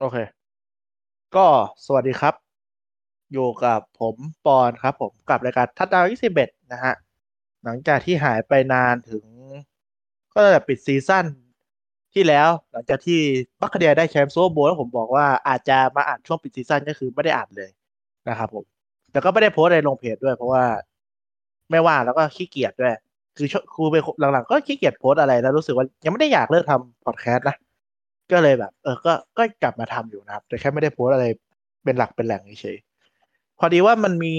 โอเค ก็สวัสดีครับ อยู่กับผมปอนครับ ผมกับรายการทัดดาวยี่สิบเอ็ดนะฮะ หลังจากที่หายไปนานถึง ก็ตั้งแต่ปิดซีซั่นที่แล้ว หลังจากที่ Buccaneers ได้แชมป์ Super Bowl แล้วผมบอกว่าอาจจะมาอ่านช่วงปิดซีซั่นก็คือไม่ได้อ่านเลยนะครับผม แต่ก็ไม่ได้โพสต์อะไรลงเพจด้วย เพราะว่าไม่ว่าแล้วก็ขี้เกียจด้วย คือครูไปหลังๆก็ขี้เกียจโพสอะไรแล้วรู้สึกว่ายังไม่ได้อยากเลิกทำพอดแคสต์นะ ก็เลยแบบ เออก็ก็กลับมาทำอยู่นะครับ แต่แค่ไม่ได้โพสต์อะไรเป็นหลักเป็นแหล่งเฉยๆพอดีว่ามันมี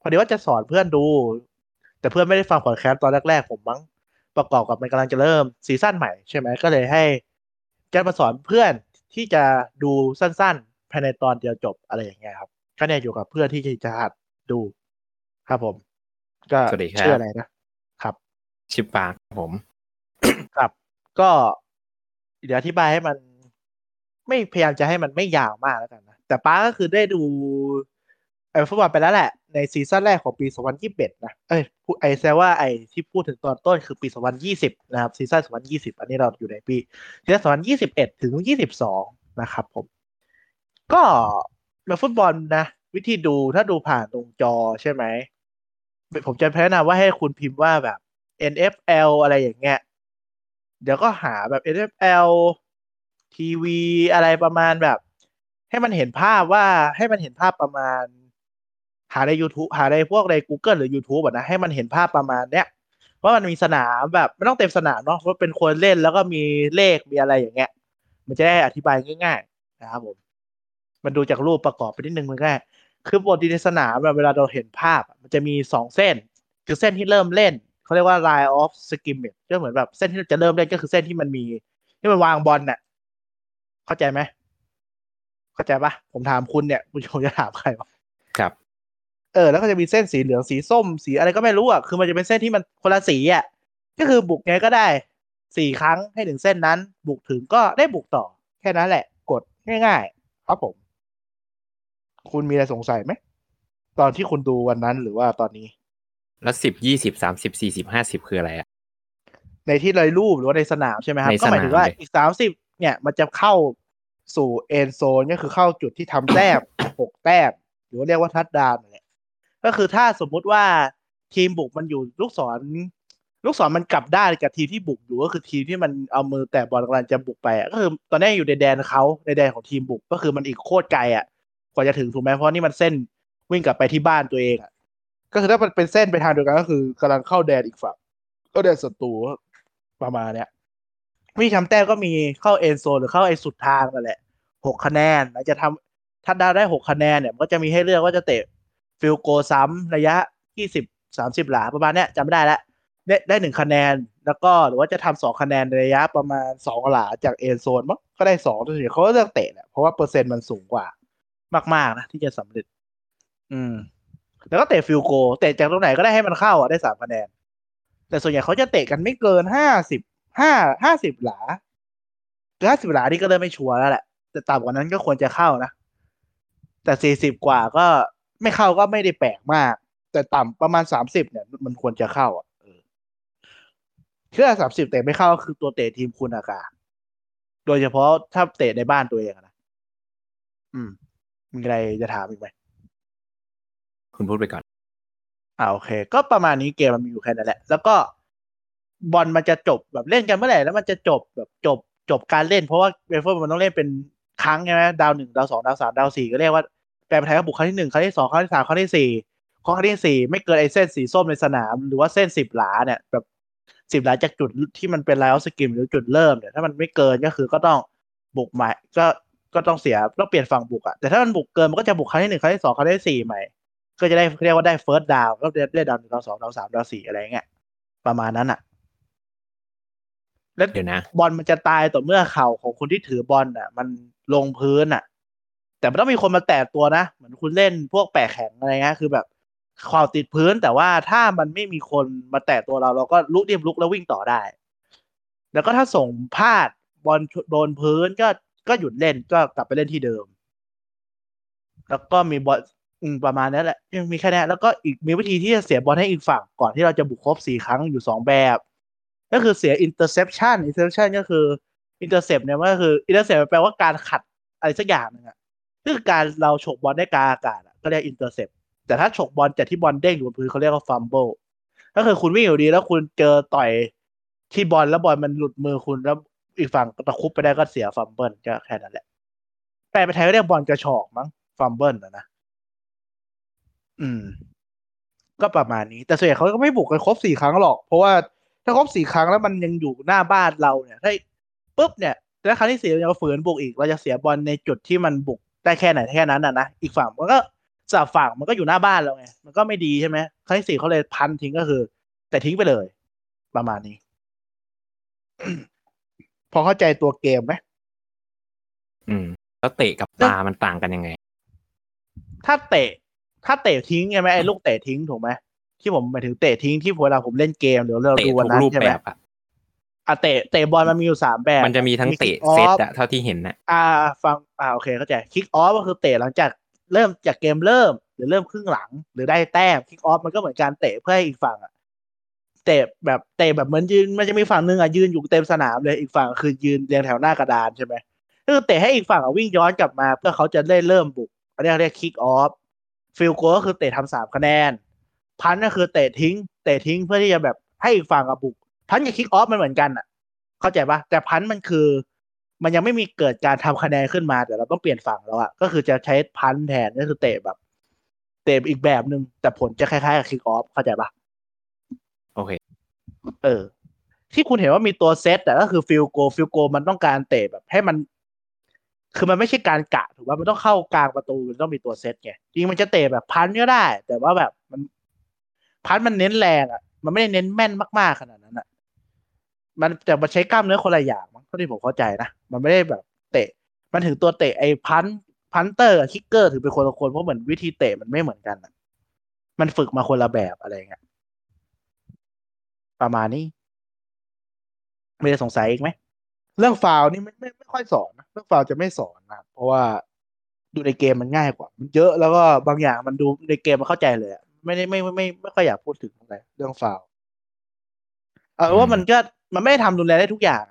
พอดีว่าจะสอนเพื่อนดู แต่เพื่อนไม่ได้ฟังพอดแคสต์ตอนแรกๆผมมั้งประกอบกับมันกำลังจะเริ่มซีซั่นใหม่ใช่ไหมก็เลยให้จะมาสอนเพื่อนที่จะดูสั้นๆภายในตอนเดียวจบอะไรอย่างเงี้ยครับก็เนี่ยอยู่กับเพื่อนที่จะหัดดูครับผม ก็สวัสดีครับชื่ออะไรนะครับ ชิปปากครับผม ครับ ก็ เดี๋ยวอธิบายให้มัน ไม่พยายามจะให้มันไม่ยาวมากแล้วกันนะ แต่ป้าก็คือได้ดูไอ้ฟุตบอลไปแล้วแหละ ในซีซั่นแรกของปี 2021 นะ เอ้ยไอ้แซว่าไอ้ที่พูดถึงตอนต้นคือปี 2020 นะครับ ซีซั่น 2020 อันนี้เราอยู่ในปีซีซั่น 2021 ถึง 22 นะครับผม ก็ในฟุตบอลนะ วิธีดูถ้าดูผ่านตรงจอใช่ไหม ผมจะแนะนำว่าให้คุณพิมพ์ว่าแบบ NFL อะไรอย่างเงี้ย เดี๋ยวก็หาแบบ NFL ทีวีอะไรประมาณแบบ ให้มันเห็นภาพว่าให้มันเห็นภาพประมาณ หาใน YouTube หาในพวกใน Google หรือ YouTube อะนะให้มันเห็นภาพประมาณเนี้ยว่ามันมีสนามแบบไม่ต้องเต็มสนามเนาะว่าเป็นคนเล่นแล้วก็มีเลขมีอะไรอย่างเงี้ย มันจะได้อธิบายง่าย ๆ นะครับผม มันดูจากรูปประกอบไปนิดนึงมันง่ายคือปกติในสนามแบบเวลาเราเห็นภาพ มันจะมีสองเส้น คือเส้นที่เริ่มเล่น เขาเรียกว่า line of scrimmage ก็เหมือนแบบเส้นที่จะเริ่มเล่นก็คือเส้นที่มันมี ที่มันวางบอลน่ะ เข้าใจไหมเข้าใจปะผมถามคุณเนี่ยคุณผมจะถามใครวะครับเออแล้วก็จะมีเส้นสีเหลืองสีส้ม สีอะไรก็ไม่รู้อะคือมันจะเป็นเส้นที่มันคนละสีอะก็คือบุกไงก็ได้สี่ครั้งให้ถึงเส้นนั้น บุกถึงก็ได้บุกต่อ แค่นั้นแหละ กดง่ายๆครับผม คุณมีอะไรสงสัยไหมตอนที่คุณดูวันนั้นหรือว่าตอนนี้ แล้วสิบยี่สิบสามสิบสี่สิบห้าสิบคืออะไรอะในที่เลยรูปหรือว่าในสนามใช่ไหมครับในก็หมายถึงว่าสนามเลยอีกสามสิบเนี่ยมันจะเข้าสู่เอนโซนก็คือเข้าจุดที่ทำแต้มหกแต้มหรือว่าเรียกว่าทัดดาวน์นั่นแหละก็คือถ้าสมมุติว่าทีมบุกมันอยู่ลูกศร ลูกศรมันกลับด้านกับทีมที่บุกอยู่ก็คือทีมที่มันเอามือแตะบอลกำลังจะบุกไปอะก็คือตอนนี้อยู่ในแดนเขาในแดนของทีมบุกก็คือมันอีกโคตรไกลอะกว่าจะถึงถูกไหมเพราะนี่มันเส้นวิ่งกลับไปที่บ้านตัวเองอะ ก็คือถ้ามันเป็นเส้นไปทางเดียวกันก็คือกำลังเข้าแดนอีกฝั่งก็แดนศัตรูประมาณเนี้ยวิธีทำแต้มก็มีเข้าเอนโซนหรือเข้าไอ้สุดทางนั่นแหละหกคะแนนแล้วจะทำถ้าได้หกคะแนนเนี่ยก็จะมีให้เลือกว่าจะเตะfield goal ซ้ำระยะยี่สิบสามสิบหลาประมาณเนี้ยจำไม่ได้แล้วได้ได้หนึ่งคะแนนแล้วก็หรือว่าจะทำสองคะแนนในระยะประมาณสองหลาจาก end zone มั้งก็ได้สองตัวเฉยเขาก็เลือกเตะแหละเพราะว่าเปอร์เซ็นต์มันสูงกว่ามาก ๆ นะ ที่จะสำเร็จ อืม แล้วก็เตะ field goal เตะจากตรงไหนก็ได้ให้มันเข้าอะได้สามคะแนน แต่ส่วนใหญ่เขาจะเตะกันไม่เกินห้าสิบห้าห้าสิบหลาห้าสิบหลานี่ก็เริ่มไม่ชัวร์แล้วแหละ แต่ต่ำกว่านั้นก็ควรจะเข้านะ แต่สี่สิบกว่าก็ไม่เข้าก็ไม่ได้แปลกมาก แต่ต่ำประมาณสามสิบเนี่ย มันควรจะเข้าอะเออคือสามสิบเตะไม่เข้าก็คือตัวเตะทีมคุณอากาศ โดยเฉพาะถ้าเตะในบ้านตัวเองอะนะ อืม มีอะไรจะถามอีกไหม คุณพูดไปก่อนอ่าโอเค ก็ประมาณนี้เกมมันมีอยู่แค่นั้นแหละ แล้วก็บอลมันจะจบแบบเล่นกันเมื่อไหร่แล้วมันจะจบแบบจบจบการเล่น เพราะว่าเบฟเฟอร์มันต้องเล่นเป็นครั้งใช่ไหมดาวหนึ่งดาวสองดาวสามดาวสี่ก็เรียกว่าแปลเป็นไทยก็บุกครั้งที่หนึ่งครั้งที่สองครั้งที่สามครั้งที่สี่ครั้งที่สี่ไม่เกินไอเส้นสีส้มในสนาม หรือว่าเส้นสิบหลาเนี่ยแบบสิบหลาจากจุดที่มันเป็น line of scrimmage หรือจุดเริ่มเนี่ยถ้ามันไม่เกินก็คือก็ต้องบุกใหม่ ก็ก็ต้องเสียต้องเปลี่ยนฝั่งบุกอะแต่ถ้ามันบุกเกินมันก็จะบุกครั้งที่หนึ่งครั้งที่สองครั้งที่สี่ใหม่ ก็จะได้เรียกว่าได้เฟิร์สดาวก็ได้ได้ดาวหนึ่งดาวสองดาวสามดาวสี่อะไรเงี้ยประมาณนั้นอะ แล้วเดี๋ยวนะ บอลมันจะตายต่อเมื่อเข่าของคนที่ถือบอลอะ มันลงพื้นอะ แต่มันต้องมีคนมาแตะตัวนะ เหมือนคุณเล่นพวกแปะแข็งอะไรเงี้ยคือแบบเข่าติดพื้น แต่ว่าถ้ามันไม่มีคนมาแตะตัวเรา เราก็ลุกเรียบลุกแล้ววิ่งต่อได้ แล้วก็ถ้าส่งพลาดบอลโดนพื้นก็ก็หยุดเล่นก็กลับไปเล่นที่เดิม แล้วก็มีบอล อืมประมาณนั้นแหละยังมีแค่นี้แล้วก็อีกมีวิธีที่จะเสียบอลให้อีกฝั่งก่อนที่เราจะบุกครบสี่ครั้งอยู่สองแบบ ก็คือเสีย interception interception ก็คือ intercept เนี่ยมันก็คือ intercept แปลว่าการขัดอะไรสักอย่างนึงอะคือการเราฉกบอลได้กลางอากาศก็เรียก intercept แต่ถ้าฉกบอลจากที่บอลเด้งอยู่บนพื้นเขาเรียกว่า fumble ก็คือคุณวิ่งอยู่ดีแล้วคุณเจอต่อยที่บอลแล้วบอลมันหลุดมือคุณแล้วอีกฝั่งตะคุบไปได้ก็เสีย fumble ก็แค่นั้นแหละแปลไปไทยก็เรียกบอลกระฉอกมั้ง fumble นะนะ อืม ก็ประมาณนี้ แต่ส่วนใหญ่เขาก็ไม่บุกกันครบสี่ครั้งหรอก เพราะว่าถ้าครบสี่ครั้งแล้วมันยังอยู่หน้าบ้านเราเนี่ย ถ้าปุ๊บเนี่ยแล้วครั้งที่สี่เราจะฝืนบุกอีก เราจะเสียบอลในจุดที่มันบุกได้แค่ไหนแค่นั้นอะนะ อีกฝั่งมันก็สลับฝั่งมันก็อยู่หน้าบ้านเราไง มันก็ไม่ดีใช่ไหมครั้งที่สี่เขาเลยพันทิ้งก็คือ แต่ทิ้งไปเลย ประมาณนี้ พอเข้าใจตัวเกมไหมอืม แล้วเตะกับปลามันต่างกันยังไง ถ้าเตะ ถ้าเตะทิ้งใช่ไหมไอ้ลูกเตะทิ้งถูกไหมที่ผมหมายถึงเตะทิ้งที่เวลาผมเล่นเกมหรือเราเตะดูทุวันกนั้นรูปใช่ไหแบมบอะอะเตะเตะบอลมันมีอยู่สามแบบ มันจะมีทั้งเตะ kick off เซตอะเท่าที่เห็นนะอ่า ฟังอ่าโอเคเข้าใจคิกออฟก็คือเตะหลังจากเริ่มจากเกมเริ่ม หรือเริ่มครึ่งหลัง หรือได้แต้มคิกออฟมันก็เหมือนการเตะเพื่อให้อีกฝั่งอะเตะแบบเตะแบบเหมือนยืนมันจะมีฝั่งหนึ่งอะยืนอยู่เต็มสนามเลยอีกฝั่งคือยืนเรียงแถวหน้ากระดานใช่ไหมก็คือเตะให้อีกฝั่งอะวิ่งย้อนกลับมา เพื่อเขาจะได้เริ่มบุกอันนี้เรียก kick off field goal ก็คือเตะทำสามคะแนน punt ก็คือเตะทิ้ง เตะทิ้งเพื่อที่จะแบบให้อีกฝั่งอะบุก punt กับ kick off มันเหมือนกันอะ เข้าใจปะแต่ punt มันคือ มันยังไม่มีเกิดการทำคะแนนขึ้นมาแต่เราต้องเปลี่ยนฝั่งแล้วอะก็คือจะใช้ punt แทนก็คือเตะแบบ เตะอีกแบบหนึ่งแต่ผลจะคล้ายๆกับ kick off เข้าใจปะโอเค เออ ที่คุณเห็นว่ามีตัวเซตแต่ก็คือ field goal field goal มันต้องการเตะแบบ ให้มัน คือมันไม่ใช่การกะถูกป่ะมันต้องเข้ากลางประตูมันต้องมีตัวเซตไงจริงมันจะเตะแบบ punt ก็ได้ แต่ว่าแบบมัน punt มันเน้นแรงอะมันไม่ได้เน้นแม่นมากๆขนาดนั้นอะมันแต่มาใช้กล้ามเนื้อคนละอย่างมั้งเท่าที่ผมเข้าใจนะมันไม่ได้แบบเตะ มันถึงตัวเตะไอ้ punt punter kicker ถือเป็นคนละคนเพราะเหมือนวิธีเตะมันไม่เหมือนกันอะมันฝึกมาคนละแบบอะไรเงี้ยประมาณนี้ไม่ได้สงสัยอีกไหม เรื่องฟาวล์นี่ไม่ไม่ไม่ค่อยสอนนะเรื่องฟาวล์จะไม่สอนนะเพราะว่าดูในเกมมันง่ายกว่า มันเยอะแล้วก็บางอย่างมันดูในเกมมันเข้าใจเลยอะไม่ได้ไม่ไม่ไม่ไม่ค่อยอยากพูดถึงอะไรเรื่องฟาวล์เอาว่ามันก็มันไม่ได้ทำรุนแรงได้ทุกอย่าง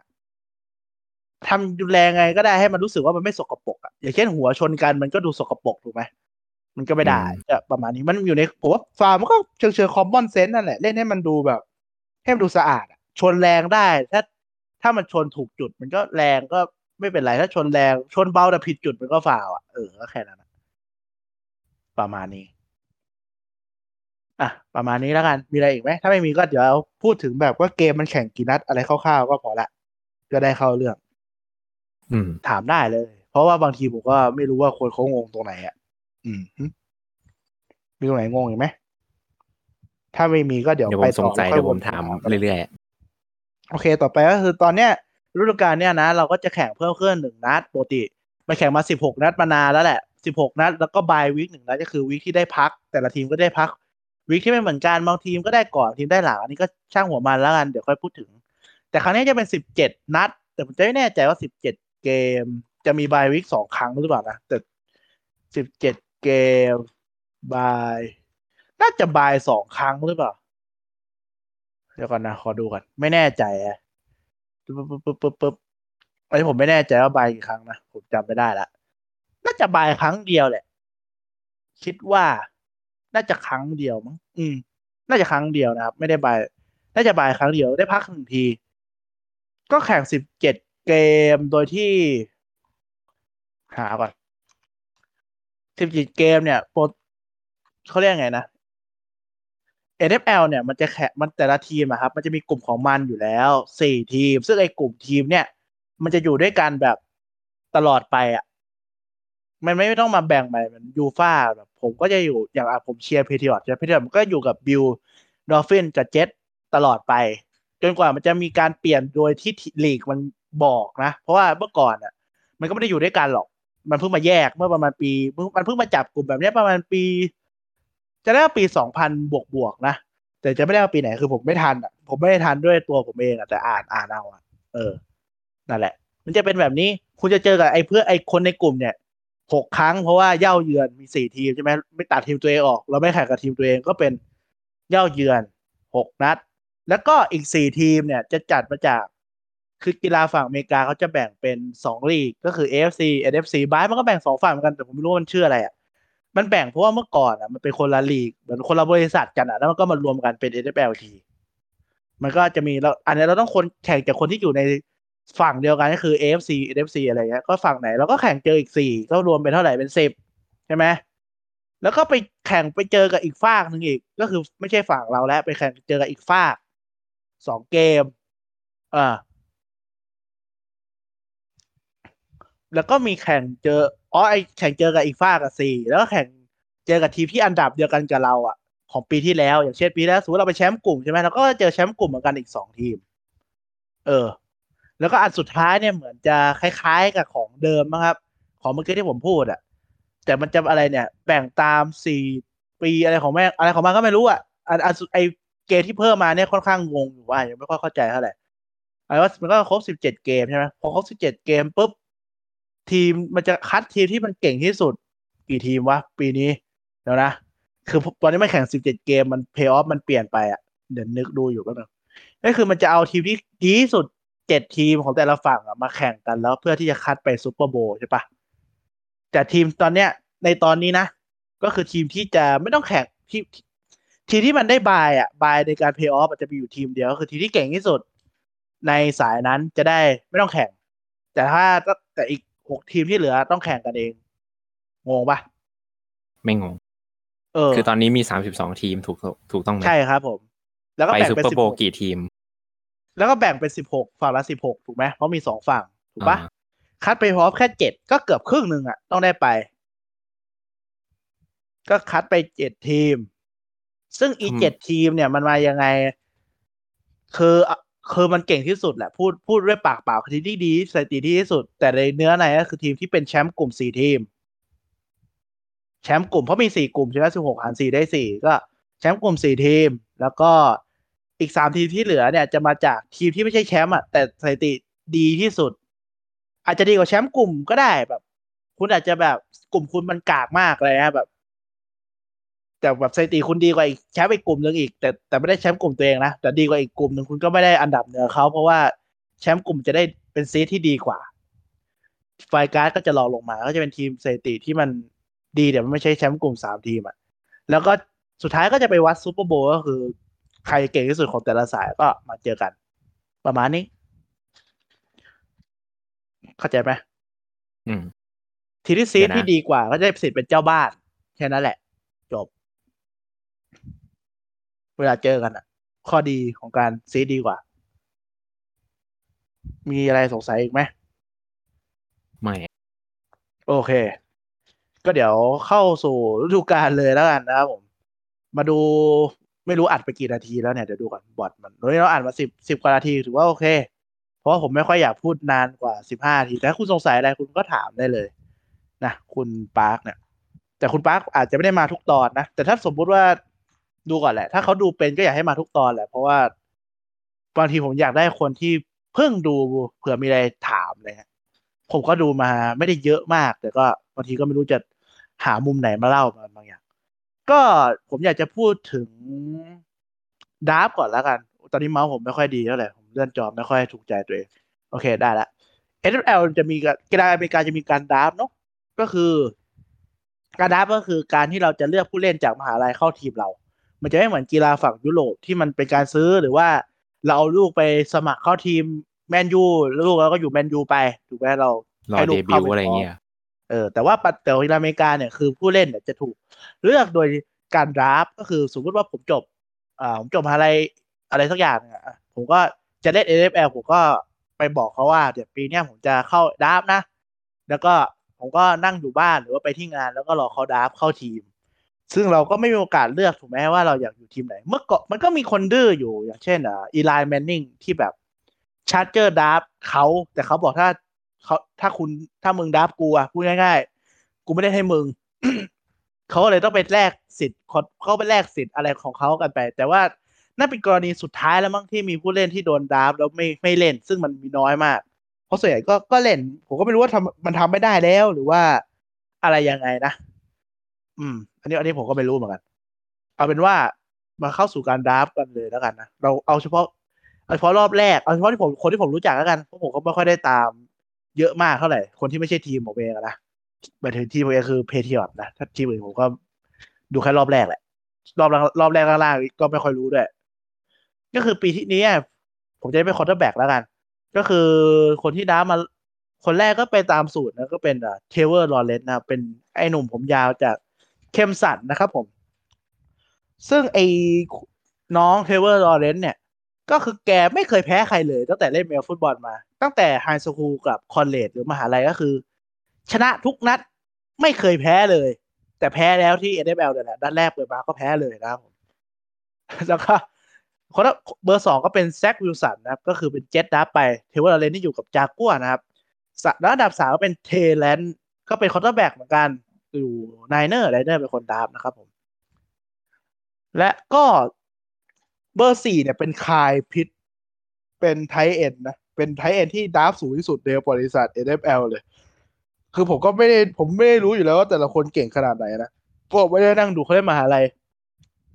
ทำรุนแรงไงก็ได้ให้มันรู้สึกว่ามันไม่สกปรกอะอย่างเช่นหัวชนกันมันก็ดูสกปรกถูกไหมมันก็ไม่ได้อืมจะประมาณนี้มันอยู่ในผมว่าฟาวล์มันก็เชิงเชิงคอมมอนเซนส์นั่นแหละเล่นให้มันดูแบบให้มันดูสะอาดอะชนแรงได้ ถ้า ถ้ามันชนถูกจุดมันก็แรงก็ไม่เป็นไรถ้าชนแรงชนเบาแต่ผิดจุดมันก็ฟาวล์อะเออก็แค่นั้นอะประมาณนี้ อะ ประมาณนี้แล้วกัน มีอะไรอีกไหมถ้าไม่มีก็เดี๋ยวพูดถึงแบบว่าเกมมันแข่งกี่นัดอะไรคร่าวๆก็พอละก็ได้เข้าเรื่อง อืม ถามได้เลย เพราะว่าบางทีผมก็ไม่รู้ว่าคนเขางงตรงไหนอะ อืมหึมีตรงไหนงงอีกไหมถ้าไม่มีก็เดี๋ยวเดี๋ยวผไปมสต่งอสัยแล้วค่อเดี๋ยวผมวนถามก็ได้เรื่อยๆอะ โอเค ต่อไปก็คือตอนเนี้ยฤดูกาลเนี้ยนะ เราก็จะแข่งเพิ่มขึ้นหนึ่งนัดปกติมันแข่งมาสิบหกนัดมานานแล้วแหละสิบหกนัด แล้วก็บายวีคหนึ่งนัดก็คือวีคที่ได้พัก แต่ละทีมก็ได้พักวีคที่ไม่เหมือนกันบางทีมก็ได้ก่อนทีมได้หลังอันนี้ก็ช่างหัวมันแล้วกันเดี๋ยวค่อยพูดถึง แต่ครั้งนี้จะเป็นสิบเจ็ดนัด แต่ผมจะไม่แน่ใจว่าสิบเจ็ดเกม จะมีบายวีคสองครั้งหรือเปล่านะแต่สิบเจ็ดเกมบายน่าจะบายสองครั้งหรือเปล่า เดี๋ยวก่อนนะ ขอดูก่อน ไม่แน่ใจอะปึ๊บปึ๊บปึ๊บปึ๊บปึ๊บอันนี้ผมไม่แน่ใจว่าบายกี่ครั้งนะ ผมจำไม่ได้ละ น่าจะบายครั้งเดียวแหละ คิดว่า น่าจะครั้งเดียวมั้ง อืม น่าจะครั้งเดียวนะครับ ไม่ได้ bye น่าจะ bye ครั้งเดียว ได้พักหนึ่งที ก็แข่งสิบเจ็ดเกม โดยที่ หาก่อนสิบเจ็ดเกมเนี่ยโปรเขาเรียกไงนะ NFL เนี่ยมันจะแข่งมันแต่ละทีมอะครับมันจะมีกลุ่มของมันอยู่แล้วสี่ทีม ซึ่งไอ้กลุ่มทีมเนี่ย มันจะอยู่ด้วยกันแบบตลอดไปอะมันไม่ต้องมาแบ่งไปเหมือนยูฟ่าแบบผมก็จะอยู่อย่างอะผมเชียร์ Patriots ใช่ Patriots มันก็อยู่กับ Billsดอฟฟินกับเจ็ตตลอดไป จนกว่ามันจะมีการเปลี่ยนโดยที่ลีกมันบอกนะ เพราะว่าเมื่อก่อนอะ มันก็ไม่ได้อยู่ด้วยกันหรอก มันเพิ่งมาแยกเมื่อประมาณปีมันเพิ่งมาจับกลุ่มแบบนี้ประมาณปี จะได้ปีสองพันบวกบวกๆนะ แต่จะไม่ได้ปีไหนคือผมไม่ทันอะผมไม่ได้ทันด้วยตัวผมเองอะแต่อ่านอ่านเอาอะเออนั่นแหละ มันจะเป็นแบบนี้คุณจะเจอกับไอ้เพื่อไอ้คนในกลุ่มเนี่ยหกครั้งเพราะว่าเย่าเยือนมีสี่ทีมใช่ไหมไม่ตัดทีมตัวเองออก เราไม่แข่งกับทีมตัวเองก็เป็นเย่าเยือนหกนัด แล้วก็อีกสี่ทีมเนี่ยจะจัดมาจากคือกีฬาฝั่งอเมริกาเขาจะแบ่งเป็นสองลีกก็คือ AFC NFC บายมันก็แบ่งสองฝั่งเหมือนกันแต่ผมไม่รู้มันชื่ออะไรอะ มันแบ่งเพราะว่าเมื่อก่อนอะมันเป็นคนละลีกเหมือนคนละบริษัทกันอะแล้วมันก็มารวมกันเป็น NFL ทีมันก็จะมีแล้วอันนี้เราต้องคนแข่งจากคนที่อยู่ในฝั่งเดียวกันก็คือ AFC NFC อะไรเงี้ยก็ฝั่งไหนเราก็แข่งเจออีกสี่ก็รวมเป็นเท่าไหร่เป็นสิบใช่ไหมแล้วก็ไปแข่งไปเจอกับอีกฝากหนึ่งอีก ก็คือไม่ใช่ฝั่งเราแล้ว ไปแข่งเจอกับอีกฝากสองเกมอ่าแล้วก็มีแข่งเจอ อ๋อไอแข่งเจอกับอีกฝากกับสี่แล้วก็แข่งเจอกับทีมที่อันดับเดียวกันกับเราอะ ของปีที่แล้ว อย่างเช่นปีแล้วสมมติเราไปแชมป์กลุ่มใช่ไหมเราก็เจอแชมป์กลุ่มเหมือนกันอีกสองทีม เออ แล้วก็อันสุดท้ายเนี่ยเหมือนจะคล้ายๆกับของเดิมนะครับ ของเมื่อกี้ที่ผมพูดอะ แต่มันจะอะไรเนี่ย แบ่งตามสี่ปีอะไรของแม่อะไรของมันก็ไม่รู้อะอันอันสุดไอเกมที่เพิ่มมาเนี่ยค่อนข้างงงอยู่ว่ายังไม่ค่อยเข้าใจเท่าไหร่ไอ้ว่ามันก็ครบสิบเจ็ดเกมใช่ไหมพอครบสิบเจ็ดเกมปุ๊บ ทีมมันจะคัดทีมที่มันเก่งที่สุด กี่ทีมวะ ปีนี้เดี๋ยวนะ คือตอนนี้มันแข่งสิบเจ็ดเกมมันเพย์ออฟมันเปลี่ยนไปอะ เดี๋ยวนึกดูอยู่ก็นึงก็คือมันจะเอาทีมที่ดีที่สุดเจ็ดทีมของแต่ละฝั่งอะมาแข่งกันแล้วเพื่อที่จะคัดไปซูเปอร์โบว์ใช่ปะแต่ทีมตอนเนี้ยในตอนนี้นะ ก็คือทีมที่จะไม่ต้องแข่งทีมทีมที่มันได้บายอะบายในการเพย์ออฟจะมีอยู่ทีมเดียวก็คือทีมที่เก่งที่สุด ในสายนั้นจะได้ไม่ต้องแข่ง แต่ถ้าแต่อีก หกทีมที่เหลือต้องแข่งกันเอง งงปะไม่งง เออ คือตอนนี้มีสามสิบสองทีมถูกถูกต้องไหมใช่ครับผม แล้วก็ไปแบ่งซูเป็นเปอร์สิบโบหว์กกี่ทีม แล้วก็แบ่งเป็นสิบหกฝั่งละสิบหกถูกไหมเพราะมีสองฝั่งถูกปะอ่าคัดไปพร้อมแค่เจ็ดก็เกือบครึ่งหนึ่งอะ ต้องได้ไป ก็คัดไปเจ็ดทีม ซึ่งอีเจ็ดทีมเนี่ยมันมายังไง คือ คือมันเก่งที่สุดแหละพูดพูดด้วยปากเปล่าคือทีมที่ดีสถิติที่ที่สุด แต่ในเนื้อในก็คือทีมที่เป็นแชมป์กลุ่มสี่ทีม แชมป์กลุ่มเพราะมีสี่กลุ่มใช่ไหมสิบหกหารสี่ได้สี่ก็แชมป์กลุ่มสี่ทีม แล้วก็อีกสามทีมที่เหลือเนี่ยจะมาจากทีมที่ไม่ใช่แชมป์อะแต่สถิติดีที่สุด อาจจะดีกว่าแชมป์กลุ่มก็ได้แบบ คุณอาจจะแบบกลุ่มคุณมันกากมากเลยนะแบบ แต่แบบสถิติคุณดีกว่าอีกแชมป์อีกกลุ่มหนึ่งอีก แต่แต่ไม่ได้แชมป์กลุ่มตัวเองนะ แต่ดีกว่าอีกกลุ่มหนึ่งคุณก็ไม่ได้อันดับเหนือเขาเพราะว่าแชมป์กลุ่มจะได้เป็นซีทที่ดีกว่า wild card ก็จะรองลงมา ก็จะเป็นทีมสถิติที่มันดีแต่มันไม่ใช่แชมป์กลุ่มสามทีมอะแล้วก็สุดท้ายก็จะไปวัด Super Bowl ก็คือ ใครเก่งที่สุดของแต่ละสายก็มาเจอกัน ประมาณนี้ เข้าใจไหมอืมทีมที่ seed เดี๋ยวนะที่ดีกว่าก็จะได้สิทธิ์เป็นเจ้าบ้านแค่นั้นแหละ จบ เวลาเจอกันอะ ข้อดีของการ seed ดีกว่า มีอะไรสงสัยอีกไหมไม่ โอเค ก็เดี๋ยวเข้าสู่ฤดูกาลเลยแล้วกันนะครับผม มาดูไม่รู้อัดไปกี่นาทีแล้วเนี่ยเดี๋ยวดูก่อนบอทมันวันนี้เราอัดมาสิบสิบกว่านาทีถือว่าโอเค เพราะว่าผมไม่ค่อยอยากพูดนานกว่าสิบห้านาทีแต่ถ้าคุณสงสัยอะไรคุณก็ถามได้เลยนะคุณปาร์คเนี่ย แต่คุณปาร์คอาจจะไม่ได้มาทุกตอนนะ แต่ถ้าสมมุติว่า ดูก่อนแหละ ถ้าเขาดูเป็นก็อยากให้มาทุกตอนแหละ เพราะว่าบางทีผมอยากได้คนที่เพิ่งดูเผื่อมีอะไรถามเลยฮะผมก็ดูมาไม่ได้เยอะมาก แต่ก็บางทีก็ไม่รู้จะหามุมไหนมาเล่าบางอย่าง ก็ผมอยากจะพูดถึง draft ก่อนแล้วกัน ตอนนี้เมาส์ผมไม่ค่อยดีเท่าไหร่ผมเลื่อนจอไม่ค่อยถูกใจตัวเอง โอเคได้ละ NFL จะมีการกีฬาอเมริกาจะมีการ draft เนาะก็คือ การ draft ก็คือการที่เราจะเลือกผู้เล่นจากมหาลัยเข้าทีมเรา มันจะไม่เหมือนกีฬาฝั่งยุโรปที่มันเป็นการซื้อหรือว่าเราเอาลูกไปสมัครเข้าทีมแมนยูแล้วลูกเราก็อยู่แมนยูไปถูกไหมเรารอให้ลูเดกบิเข้าวไปต์อะไรซ้อมเงี้ยเออแต่ว่าปัจแต่ว่ากีฬาอเมริกาเนี่ยคือผู้เล่นเนี่ยจะถูกเลือกโดยการดราฟต์ก็คือสมมติว่าผมจบอ่าผมจบมหาอะไรอะไรสักอย่างเนี่ยอะผมก็จะเล่น NFL ผมก็ไปบอกเขาว่าเดี๋ยวปีเนี้ยผมจะเข้าดราฟต์นะ แล้วก็ผมก็นั่งอยู่บ้านหรือว่าไปที่งานแล้วก็รอเขาดราฟต์เข้าทีม ซึ่งเราก็ไม่มีโอกาสเลือกถูกไหมว่าเราอยากอยู่ทีมไหน เมื่อก่อนมันก็มีคนดื้ออยู่อย่างเช่นอ่าอีไลแมนนิงที่แบบ Chargers draft เขาแต่เขาบอกถ้าเขาถ้าคุณถ้ามึง draft กูอะพูดง่ายๆ กูไม่ได้ให้มึงเขาก็เลยต้องไปแลกสิทธิ์เขาไปแลกสิทธิ์อะไรของเขากันไป แต่ว่านั่นเป็นกรณีสุดท้ายแล้วมั้งที่มีผู้เล่นที่โดน draft แล้วไม่ไม่เล่น ซึ่งมันมีน้อยมาก เพราะส่วนใหญ่ก็ก็เล่น ผมก็ไม่รู้ว่าทำมันทำไม่ได้แล้วหรือว่าอะไรยังไงนะ อืม อันนี้อันนี้ผมก็ไม่รู้เหมือนกัน เอาเป็นว่ามาเข้าสู่การ draft กันเลยแล้วกันนะ เราเอาเฉพาะเอาเฉพาะรอบแรก เอาเฉพาะที่ผมคนที่ผมรู้จักแล้วกัน เพราะผมก็ไม่ค่อยได้ตามเยอะมากเท่าไหร่ คนที่ไม่ใช่ทีมผมเองนะหมายถึงทีมผมเองคือ Patriots นะ ถ้าทีมอื่นผมก็ดูแค่รอบแรกแหละ รอบรอบแรกล่างๆก็ไม่ค่อยรู้ด้วย ก็คือปีที่นี้ผมจะเป็น quarterback แล้วกัน ก็คือคนที่น้ามาคนแรกก็ไปตามสูตรนะก็เป็น Trevor Lawrence นะครับเป็นไอ้หนุ่มผมยาวจาก Clemson นะครับผม ซึ่งไอ้น้อง Trevor Lawrence เนี่ย ก็คือแกไม่เคยแพ้ใครเลย ตั้งแต่เล่นอเมริกันฟุตบอลมา ตั้งแต่ high school กับ college หรือมหาลัยก็คือ ชนะทุกนัดไม่เคยแพ้เลย แต่แพ้แล้วที่ NFL เนี่ยแหละนัดแรกเปิดมาก็แพ้เลยนะครับผมแล้วก็คนละเบอร์สองก็เป็น Zach Wilson นะครับ ก็คือเป็น Jets draft ไป Trevor Lawrence ที่อยู่กับจากัวนะครับสะแล้วอันดับสามก็เป็น Trey Lance ก็เป็น quarterback เหมือนกัน อยู่ Niners Niners เป็นคน draft นะครับผม และก็เบอร์สี่เนี่ยเป็น Kyle Pitts เป็น tight end นะ เป็นไทเอ็นที่ดับสูงที่สุดในบริษัท NFL เลย คือผมก็ไม่ได้ผมไม่ได้รู้อยู่แล้วว่าแต่ละคนเก่งขนาดไหนนะผมไม่ได้นั่งดูเขาเล่นมหาลัย